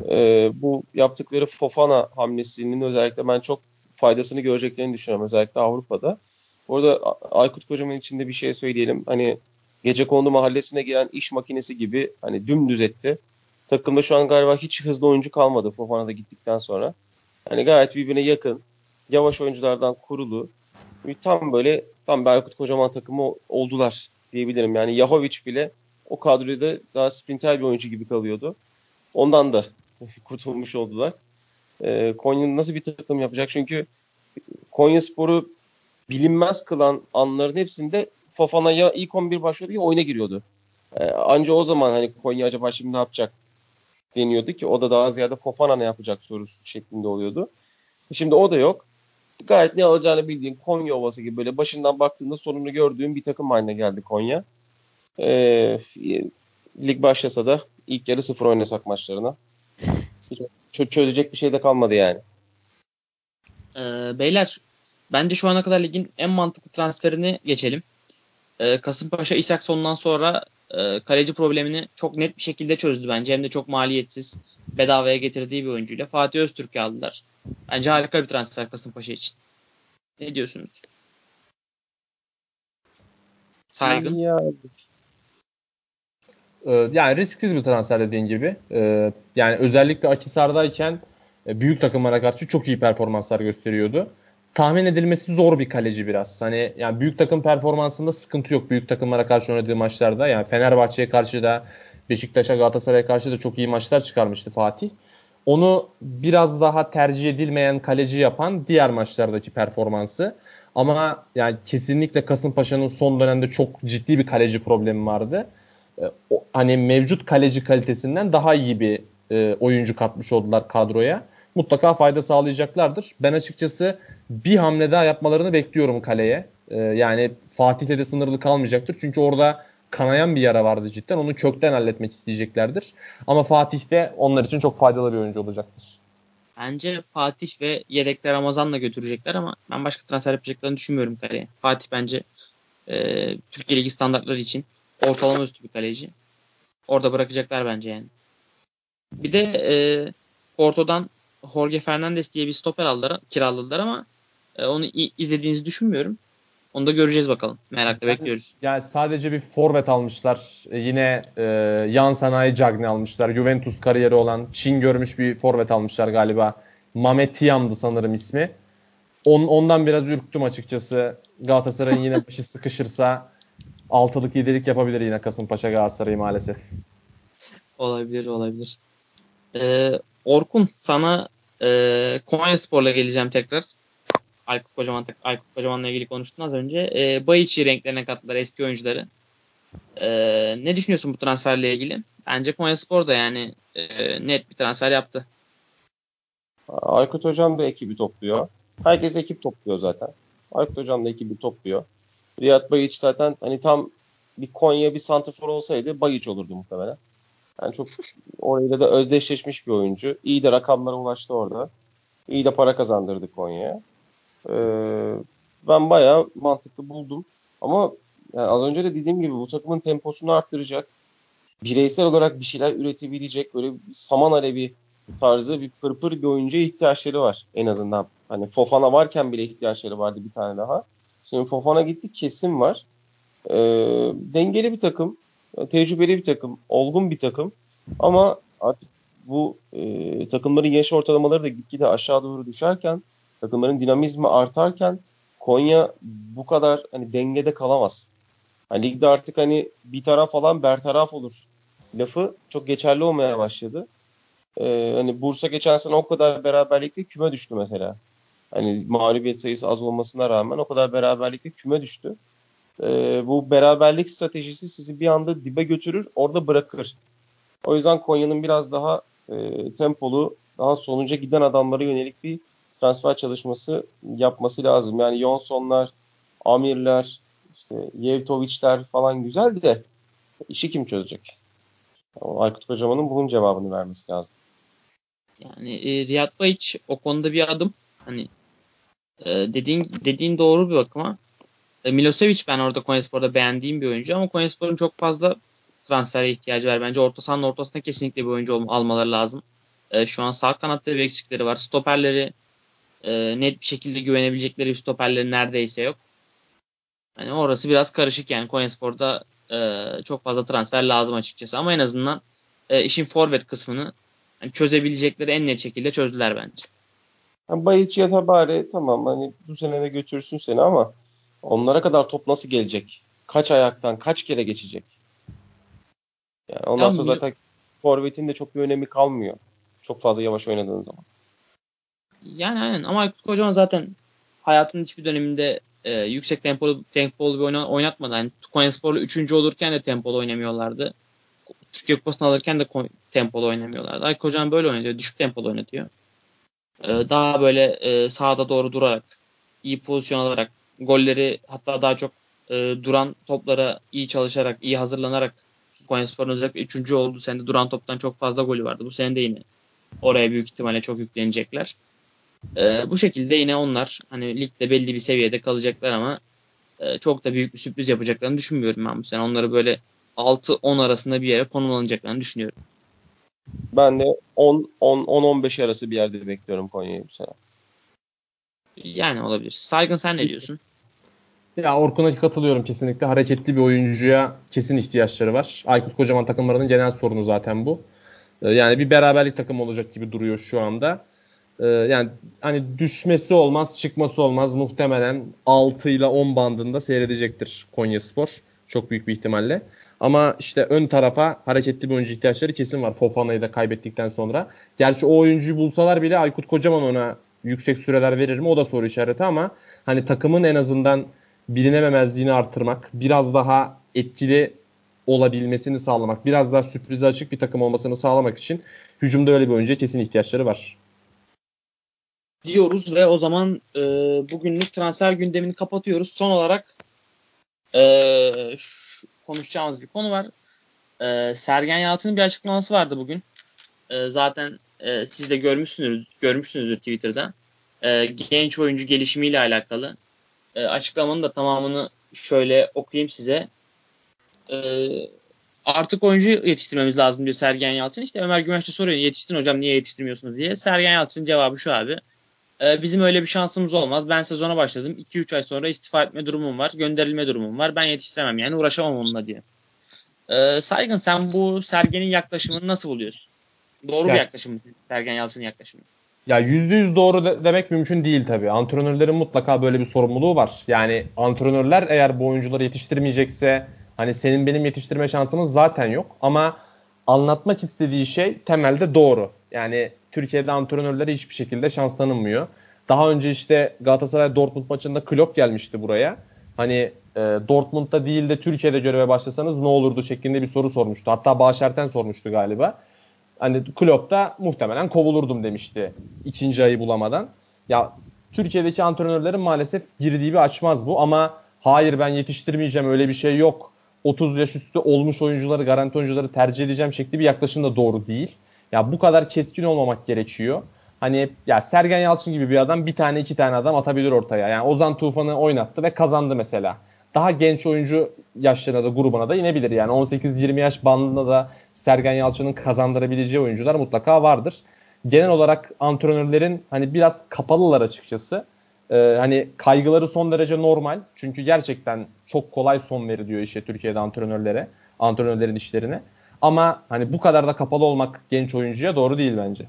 [SPEAKER 3] Ee, bu yaptıkları Fofana hamlesinin özellikle ben çok faydasını göreceklerini düşünüyorum. Özellikle Avrupa'da. Orada Aykut Kocaman içinde bir şey söyleyelim. Hani gece kondu mahallesine gelen iş makinesi gibi hani dümdüz etti. Takımda şu an galiba hiç hızlı oyuncu kalmadı Fofana da gittikten sonra. Hani gayet birbirine yakın, yavaş oyunculardan kurulu. Tam böyle tam Berkut Kocaman takımı oldular diyebilirim. Yani Yahovic bile o kadroda daha sprinter bir oyuncu gibi kalıyordu. Ondan da kurtulmuş oldular. Ee, Konya nasıl bir takım yapacak? Çünkü Konya Sporu bilinmez kılan anların hepsinde Fofana ya ilk 11 başlıyordu ya oyuna giriyordu. Ee, anca o zaman hani Konya acaba şimdi ne yapacak deniyordu ki o da daha ziyade Fofana ne yapacak sorusu şeklinde oluyordu. Şimdi o da yok. Gayet ne alacağını bildiğin Konya Ovası gibi böyle başından baktığında sonunu gördüğün bir takım haline geldi Konya. Ee, lig başlasa da ilk yarı sıfır oynasak maçlarına. Hiç çözecek bir şey de kalmadı yani.
[SPEAKER 1] Ee, beyler bence şu ana kadar ligin en mantıklı transferini geçelim. Ee, Kasımpaşa Isakson'dan sonra e, kaleci problemini çok net bir şekilde çözdü bence. Hem de çok maliyetsiz bedavaya getirdiği bir oyuncuyla. Fatih Öztürk'ü aldılar. Bence harika bir transfer Kasımpaşa için. Ne diyorsunuz? Saygın.
[SPEAKER 2] Ee, yani risksiz bir transfer dediğin gibi. Ee, yani özellikle Akisar'dayken e, büyük takımlara karşı çok iyi performanslar gösteriyordu. Tahmin edilmesi zor bir kaleci biraz. Hani yani büyük takım performansında sıkıntı yok büyük takımlara karşı oynadığı maçlarda. Yani Fenerbahçe'ye karşı da Beşiktaş'a Galatasaray'a karşı da çok iyi maçlar çıkarmıştı Fatih. Onu biraz daha tercih edilmeyen kaleci yapan diğer maçlardaki performansı. Ama yani kesinlikle Kasımpaşa'nın son dönemde çok ciddi bir kaleci problemi vardı. E, hani mevcut kaleci kalitesinden daha iyi bir e, oyuncu katmış oldular kadroya. Mutlaka fayda sağlayacaklardır. Ben açıkçası bir hamle daha yapmalarını bekliyorum kaleye. E, yani Fatih'le de sınırlı kalmayacaktır. Çünkü orada kanayan bir yara vardı cidden. Onu kökten halletmek isteyeceklerdir. Ama Fatih de onlar için çok faydalı bir oyuncu olacaktır.
[SPEAKER 1] Bence Fatih ve yedekler Ramazan'la götürecekler ama ben başka transfer yapacaklarını düşünmüyorum kaleye. Fatih bence e, Türkiye Ligi standartları için ortalama üstü bir kaleci. Orada bırakacaklar bence yani. Bir de e, Porto'dan Jorge Fernandez diye bir stoper aldılar, kiraladılar ama e, onu izlediğinizi düşünmüyorum. Onu da göreceğiz bakalım. Merakla yani, bekliyoruz.
[SPEAKER 2] Yani sadece bir forvet almışlar. E, yine e, yan sanayi Cagney almışlar. Juventus kariyeri olan Çin görmüş bir forvet almışlar galiba. Mamet Tiam'dı sanırım ismi. On, ondan biraz ürktüm açıkçası. Galatasaray'ın yine başı sıkışırsa altılık yedilik yapabilir yine Kasımpaşa Galatasaray'ı maalesef.
[SPEAKER 1] Olabilir olabilir. Ee, Orkun sana e, Konya Spor'la geleceğim tekrar. Aykut Kocaman Aykut Kocaman'la ilgili konuştun az önce. E, Bayiç'i renklerine kattılar eski oyuncuları. E, ne düşünüyorsun bu transferle ilgili? Bence Konya Spor da yani e, net bir transfer yaptı.
[SPEAKER 3] Aykut Hocam da ekibi topluyor. Herkes ekip topluyor zaten. Aykut Hocam da ekibi topluyor. Riyad Bayiç zaten hani tam bir Konya bir santrfor olsaydı Bayiç olurdu muhtemelen. Yani çok orayla da özdeşleşmiş bir oyuncu. İyi de rakamlara ulaştı orada. İyi de para kazandırdı Konya'ya. Ee, ben bayağı mantıklı buldum. Ama yani az önce de dediğim gibi bu takımın temposunu arttıracak. Bireysel olarak bir şeyler üretebilecek böyle saman alevi tarzı bir pırpır bir oyuncuya ihtiyaçları var en azından. Hani Fofana varken bile ihtiyaçları vardı bir tane daha. Şimdi Fofana gitti kesin var. Ee, dengeli bir takım, tecrübeli bir takım, olgun bir takım. Ama artık bu e, takımların yaş ortalamaları da gitgide aşağı doğru düşerken takımların dinamizmi artarken Konya bu kadar hani dengede kalamaz. Hani ligde artık hani bir taraf falan bertaraf olur lafı çok geçerli olmaya başladı. Ee, hani Bursa geçen sene o kadar beraberlikle küme düştü mesela. Hani mağlubiyet sayısı az olmasına rağmen o kadar beraberlikle küme düştü. Ee, bu beraberlik stratejisi sizi bir anda dibe götürür, orada bırakır. O yüzden Konya'nın biraz daha e, tempolu, daha sonuca giden adamlara yönelik bir transfer çalışması yapması lazım. Yani Jonsonlar, Amirler, işte Yevtovic'ler falan güzel de işi kim çözecek? Aykut Kocaman'ın bunun cevabını vermesi lazım.
[SPEAKER 1] Yani e, Riyad Bayiç o konuda bir adım. Hani e, dediğin dediğin doğru bir bakıma. E, Milosevic ben orada Konyaspor'da beğendiğim bir oyuncu ama Konyaspor'un çok fazla transfere ihtiyacı var. Bence orta sahanın ortasında kesinlikle bir oyuncu almaları lazım. E, şu an sağ kanatta bir eksikleri var. Stoperleri e, net bir şekilde güvenebilecekleri bir stoperleri neredeyse yok. Hani orası biraz karışık yani Konyaspor'da e, çok fazla transfer lazım açıkçası ama en azından e, işin forvet kısmını yani çözebilecekleri en net şekilde çözdüler bence.
[SPEAKER 3] Yani Bayiç ya bari tamam hani bu sene de götürsün seni ama onlara kadar top nasıl gelecek? Kaç ayaktan kaç kere geçecek? Yani ondan ya, sonra zaten forvetin de çok bir önemi kalmıyor. Çok fazla yavaş oynadığın zaman.
[SPEAKER 1] Yani aynen ama Aykut Kocaman zaten hayatının hiçbir döneminde e, yüksek tempolu tempolu bir oyna, oynatmadı. Yani Konya Spor'la 3. olurken de tempolu oynamıyorlardı. Türkiye Kupası'nı alırken de tempolu oynamıyorlardı. Aykut Kocaman böyle oynatıyor. Düşük tempolu oynatıyor. E, daha böyle e, sahada doğru durarak, iyi pozisyon alarak, golleri hatta daha çok e, duran toplara iyi çalışarak, iyi hazırlanarak Konya Spor'un özellikle 3. oldu. Sende duran toptan çok fazla golü vardı. Bu sene de yine oraya büyük ihtimalle çok yüklenecekler. E, bu şekilde yine onlar hani ligde belli bir seviyede kalacaklar ama e, çok da büyük bir sürpriz yapacaklarını düşünmüyorum ben bu sene. Onları böyle 6-10 arasında bir yere konumlanacaklarını düşünüyorum.
[SPEAKER 3] Ben de 10-15 arası bir yerde bekliyorum Konya'yı bu sene.
[SPEAKER 1] Yani olabilir. Saygın sen ne diyorsun?
[SPEAKER 2] Ya Orkun'a katılıyorum kesinlikle. Hareketli bir oyuncuya kesin ihtiyaçları var. Aykut Kocaman takımlarının genel sorunu zaten bu. Ee, yani bir beraberlik takım olacak gibi duruyor şu anda. Ee, yani hani düşmesi olmaz, çıkması olmaz. Muhtemelen 6 ile 10 bandında seyredecektir Konya Spor. Çok büyük bir ihtimalle. Ama işte ön tarafa hareketli bir oyuncu ihtiyaçları kesin var. Fofana'yı da kaybettikten sonra. Gerçi o oyuncuyu bulsalar bile Aykut Kocaman ona yüksek süreler verir mi? O da soru işareti ama hani takımın en azından bilinememezliğini artırmak, biraz daha etkili olabilmesini sağlamak, biraz daha sürprize açık bir takım olmasını sağlamak için hücumda öyle bir oyuncuya kesin ihtiyaçları var.
[SPEAKER 1] Diyoruz ve o zaman e, bugünlük transfer gündemini kapatıyoruz. Son olarak e, şu, konuşacağımız bir konu var. E, Sergen Yalçın'ın bir açıklaması vardı bugün. E, zaten e, siz de görmüşsünüz, görmüşsünüzdür Twitter'da. E, genç oyuncu gelişimiyle alakalı e, açıklamanın da tamamını şöyle okuyayım size. E, artık oyuncu yetiştirmemiz lazım diyor Sergen Yalçın. İşte Ömer Güvenç de soruyor yetiştirin hocam niye yetiştirmiyorsunuz diye. Sergen Yalçın'ın cevabı şu abi. E, bizim öyle bir şansımız olmaz. Ben sezona başladım. 2-3 ay sonra istifa etme durumum var. Gönderilme durumum var. Ben yetiştiremem yani uğraşamam onunla diyor. E, Saygın sen bu Sergen'in yaklaşımını nasıl buluyorsun? Doğru evet. bir yaklaşım mı Sergen Yalçın'ın yaklaşımı?
[SPEAKER 2] Ya %100 doğru de- demek mümkün değil tabii. Antrenörlerin mutlaka böyle bir sorumluluğu var. Yani antrenörler eğer bu oyuncuları yetiştirmeyecekse hani senin benim yetiştirme şansımız zaten yok. Ama anlatmak istediği şey temelde doğru. Yani Türkiye'de antrenörlere hiçbir şekilde şans tanınmıyor. Daha önce işte Galatasaray Dortmund maçında Klopp gelmişti buraya. Hani e, Dortmund'da değil de Türkiye'de göreve başlasanız ne olurdu şeklinde bir soru sormuştu. Hatta Bağışerten sormuştu galiba hani Klopp muhtemelen kovulurdum demişti ikinci ayı bulamadan. Ya Türkiye'deki antrenörlerin maalesef girdiği bir açmaz bu ama hayır ben yetiştirmeyeceğim öyle bir şey yok. 30 yaş üstü olmuş oyuncuları, garanti oyuncuları tercih edeceğim şekli bir yaklaşım da doğru değil. Ya bu kadar keskin olmamak gerekiyor. Hani ya Sergen Yalçın gibi bir adam bir tane iki tane adam atabilir ortaya. Yani Ozan Tufan'ı oynattı ve kazandı mesela. Daha genç oyuncu yaşlarına da grubuna da inebilir. Yani 18-20 yaş bandında da Sergen Yalçın'ın kazandırabileceği oyuncular mutlaka vardır. Genel olarak antrenörlerin hani biraz kapalılar açıkçası. Ee, hani kaygıları son derece normal. Çünkü gerçekten çok kolay son veriliyor işe Türkiye'de antrenörlere, antrenörlerin işlerine. Ama hani bu kadar da kapalı olmak genç oyuncuya doğru değil bence.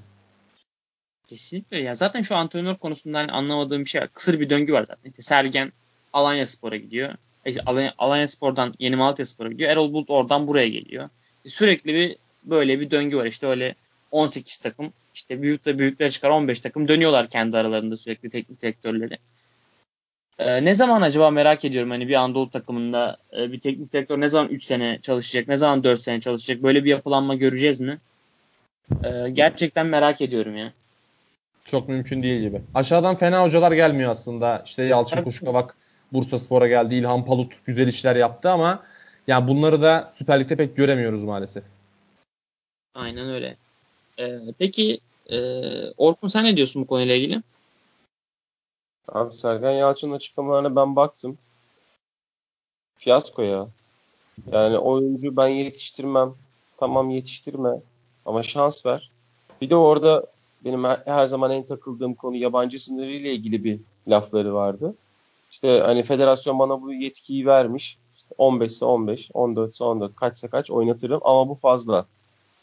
[SPEAKER 1] Kesinlikle. Ya zaten şu antrenör konusunda hani anlamadığım bir şey var. Kısır bir döngü var zaten. İşte Sergen Alanya Spor'a gidiyor. İşte Alanya, Alanya Spor'dan Yeni Malatya Spor'a gidiyor. Erol Bulut oradan buraya geliyor sürekli bir böyle bir döngü var. İşte öyle 18 takım işte büyük de büyükler çıkar 15 takım dönüyorlar kendi aralarında sürekli teknik direktörleri. Ee, ne zaman acaba merak ediyorum hani bir Anadolu takımında e, bir teknik direktör ne zaman 3 sene çalışacak, ne zaman 4 sene çalışacak böyle bir yapılanma göreceğiz mi? Ee, gerçekten merak ediyorum ya.
[SPEAKER 2] Çok mümkün değil gibi. Aşağıdan fena hocalar gelmiyor aslında. İşte Yalçın Kuşkavak Bursa Spor'a geldi. İlhan Palut güzel işler yaptı ama yani bunları da Süper Lig'de pek göremiyoruz maalesef.
[SPEAKER 1] Aynen öyle. Ee, peki e, Orkun sen ne diyorsun bu konuyla ilgili?
[SPEAKER 3] Abi Sergen Yalçın'ın açıklamalarına ben baktım. Fiyasko ya. Yani oyuncu ben yetiştirmem. Tamam yetiştirme. Ama şans ver. Bir de orada benim her zaman en takıldığım konu yabancı sınırıyla ilgili bir lafları vardı. İşte hani federasyon bana bu yetkiyi vermiş. 15 ise 15, 14 ise 14, kaçsa kaç oynatırım ama bu fazla.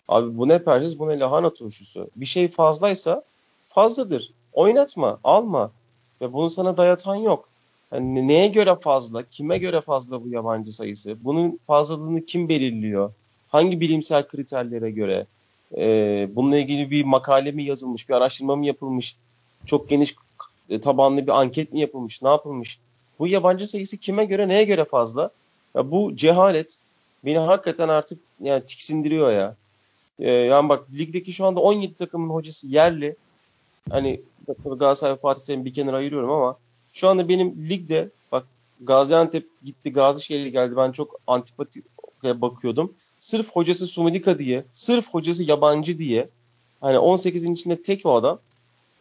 [SPEAKER 3] Abi bu ne perhiz bu ne lahana turşusu. Bir şey fazlaysa fazladır. Oynatma, alma. Ve bunu sana dayatan yok. Yani neye göre fazla, kime göre fazla bu yabancı sayısı? Bunun fazlalığını kim belirliyor? Hangi bilimsel kriterlere göre? Ee, bununla ilgili bir makale mi yazılmış, bir araştırma mı yapılmış? Çok geniş tabanlı bir anket mi yapılmış, ne yapılmış? Bu yabancı sayısı kime göre, neye göre fazla? Ya bu cehalet beni hakikaten artık yani tiksindiriyor ya. Ee, yani bak ligdeki şu anda 17 takımın hocası yerli. Hani Galatasaray Fatih Terim'i bir kenara ayırıyorum ama şu anda benim ligde bak Gaziantep gitti, Gazişehir geldi. Ben çok antipati bakıyordum. Sırf hocası Sumidika diye, sırf hocası yabancı diye. Hani 18'in içinde tek o adam.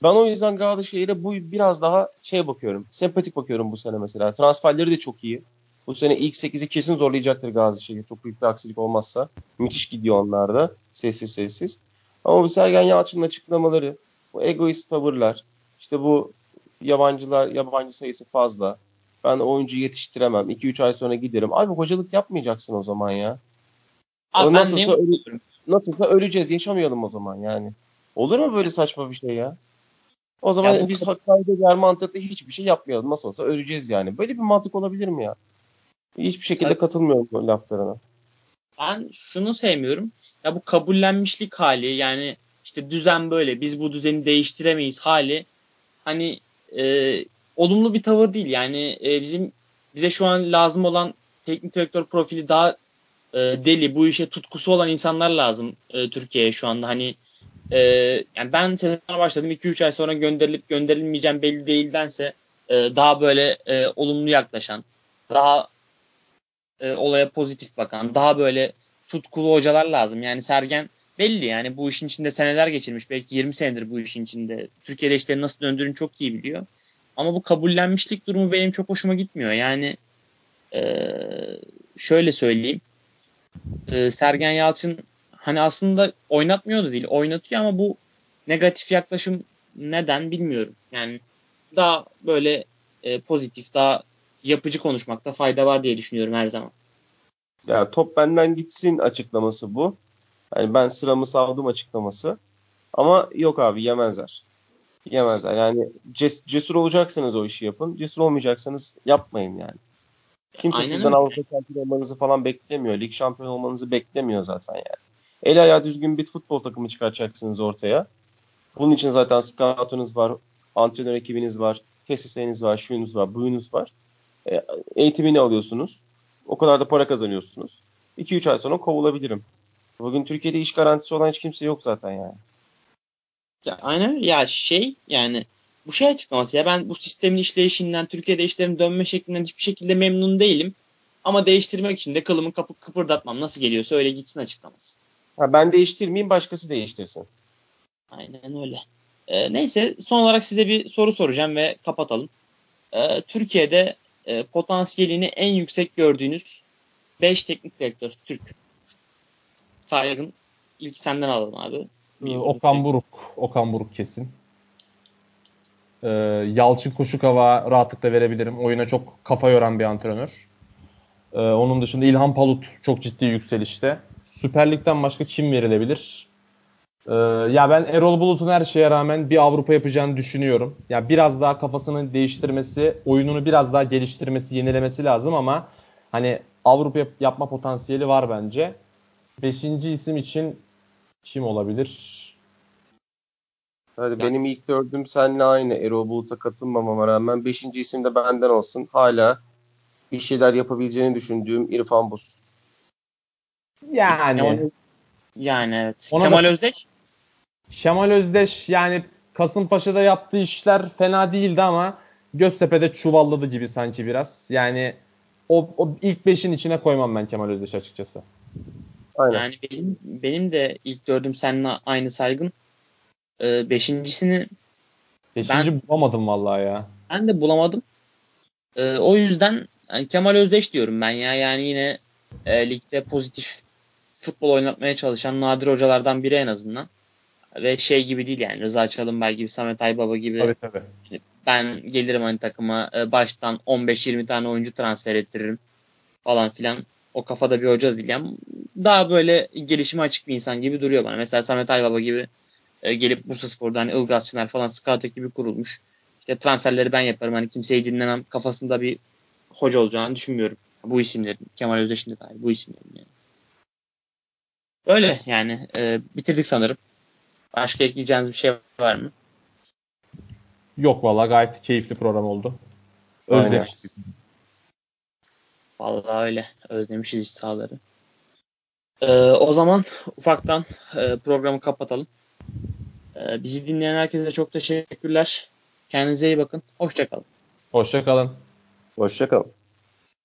[SPEAKER 3] Ben o yüzden Galatasaray'la bu biraz daha şey bakıyorum. Sempatik bakıyorum bu sene mesela. Transferleri de çok iyi. Bu sene ilk 8'i kesin zorlayacaktır Galatasaray'ı. Çok büyük bir aksilik olmazsa. Müthiş gidiyor onlar da. Sessiz sessiz. Ama bu Sergen Yalçın'ın açıklamaları, bu egoist tavırlar, işte bu yabancılar, yabancı sayısı fazla. Ben oyuncu yetiştiremem. 2-3 ay sonra giderim. Abi hocalık yapmayacaksın o zaman ya. Abi o nasılsa, öle, nasılsa öleceğiz. Yaşamayalım o zaman yani. Olur mu böyle saçma bir şey ya? O zaman ya biz yer mantıklı hiçbir şey yapmayalım. Nasıl olsa öleceğiz yani. Böyle bir mantık olabilir mi ya? Hiçbir şekilde Tabii. katılmıyorum bu laflarına.
[SPEAKER 1] Ben şunu sevmiyorum. Ya bu kabullenmişlik hali yani işte düzen böyle biz bu düzeni değiştiremeyiz hali hani e, olumlu bir tavır değil. Yani e, bizim bize şu an lazım olan teknik direktör profili daha e, deli, bu işe tutkusu olan insanlar lazım e, Türkiye'ye şu anda. Hani e, yani ben sezona başladım 2-3 ay sonra gönderilip gönderilmeyeceğim belli değildense e, daha böyle e, olumlu yaklaşan, daha e, olaya pozitif bakan, daha böyle tutkulu hocalar lazım. Yani Sergen belli yani bu işin içinde seneler geçirmiş. Belki 20 senedir bu işin içinde. Türkiye'de işlerin nasıl döndüğünü çok iyi biliyor. Ama bu kabullenmişlik durumu benim çok hoşuma gitmiyor. Yani e, şöyle söyleyeyim. E, Sergen Yalçın hani aslında oynatmıyordu değil. Oynatıyor ama bu negatif yaklaşım neden bilmiyorum. Yani daha böyle e, pozitif, daha yapıcı konuşmakta fayda var diye düşünüyorum her zaman.
[SPEAKER 3] Ya top benden gitsin açıklaması bu. Yani ben sıramı savdım açıklaması. Ama yok abi yemezler. Yemezler. Yani ces, cesur olacaksanız o işi yapın. Cesur olmayacaksanız yapmayın yani. Kimse Aynen sizden öyle. Avrupa şampiyon olmanızı falan beklemiyor. Lig şampiyon olmanızı beklemiyor zaten yani. El ayağı düzgün bir futbol takımı çıkartacaksınız ortaya. Bunun için zaten scoutunuz var, antrenör ekibiniz var, tesisleriniz var, şuyunuz var, buyunuz var. E, eğitimini alıyorsunuz. O kadar da para kazanıyorsunuz. 2-3 ay sonra kovulabilirim. Bugün Türkiye'de iş garantisi olan hiç kimse yok zaten yani.
[SPEAKER 1] Ya aynen ya şey yani bu şey açıklaması ya ben bu sistemin işleyişinden Türkiye'de işlerin dönme şeklinden hiçbir şekilde memnun değilim. Ama değiştirmek için de kılımı kapı kıpırdatmam nasıl geliyorsa öyle gitsin açıklaması.
[SPEAKER 3] Ha, ben değiştirmeyeyim başkası değiştirsin.
[SPEAKER 1] Aynen öyle. Ee, neyse son olarak size bir soru soracağım ve kapatalım. Ee, Türkiye'de e, potansiyelini en yüksek gördüğünüz 5 teknik direktör Türk. Saygın ilk senden alalım abi.
[SPEAKER 2] Bir Okan Buruk. Okan Buruk kesin. Ee, Yalçın Koşukava rahatlıkla verebilirim. Oyuna çok kafa yoran bir antrenör. Ee, onun dışında İlhan Palut çok ciddi yükselişte. Süper Lig'den başka kim verilebilir? Ee, ya ben Erol Bulut'un her şeye rağmen bir Avrupa yapacağını düşünüyorum. Ya biraz daha kafasını değiştirmesi, oyununu biraz daha geliştirmesi, yenilemesi lazım ama hani Avrupa yap- yapma potansiyeli var bence. Beşinci isim için kim olabilir?
[SPEAKER 3] Hadi yani. benim ilk dördüm seninle aynı. Erol Bulut'a katılmamama rağmen. Beşinci isim de benden olsun. Hala bir şeyler yapabileceğini düşündüğüm İrfan Buz.
[SPEAKER 1] Yani. Yani evet. Ona Kemal da, Özdeş?
[SPEAKER 2] Kemal Özdeş yani Kasımpaşa'da yaptığı işler fena değildi ama Göztepe'de çuvalladı gibi sanki biraz. Yani o, o ilk beşin içine koymam ben Kemal Özdeş açıkçası.
[SPEAKER 1] Aynen. Yani benim benim de ilk dördüm seninle aynı saygın. Ee, beşincisini
[SPEAKER 2] Beşinci ben, bulamadım vallahi ya.
[SPEAKER 1] Ben de bulamadım. Ee, o yüzden yani Kemal Özdeş diyorum ben ya. Yani yine e, ligde pozitif futbol oynatmaya çalışan nadir hocalardan biri en azından. Ve şey gibi değil yani Rıza Çalınbay gibi, Samet Aybaba gibi.
[SPEAKER 2] Tabii tabii.
[SPEAKER 1] Ben gelirim hani takıma e, baştan 15-20 tane oyuncu transfer ettiririm falan filan. O kafada bir hoca değil. Yani daha böyle gelişime açık bir insan gibi duruyor bana. Mesela Samet Aybaba gibi e, gelip Bursa Spor'da hani Ilgaz Çınar falan scout ekibi kurulmuş. İşte transferleri ben yaparım hani kimseyi dinlemem kafasında bir hoca olacağını düşünmüyorum. Bu isimlerin. Kemal Özdeş'in de dahil bu isimlerin yani. Öyle yani. E, bitirdik sanırım. Başka ekleyeceğiniz bir şey var mı?
[SPEAKER 2] Yok valla gayet keyifli program oldu. Özlemiştik.
[SPEAKER 1] Vallahi öyle. Özlemişiz iş sahaları. Ee, o zaman ufaktan e, programı kapatalım. Ee, bizi dinleyen herkese çok teşekkürler. Kendinize iyi bakın. Hoşçakalın.
[SPEAKER 2] Hoşçakalın.
[SPEAKER 3] Hoşçakalın.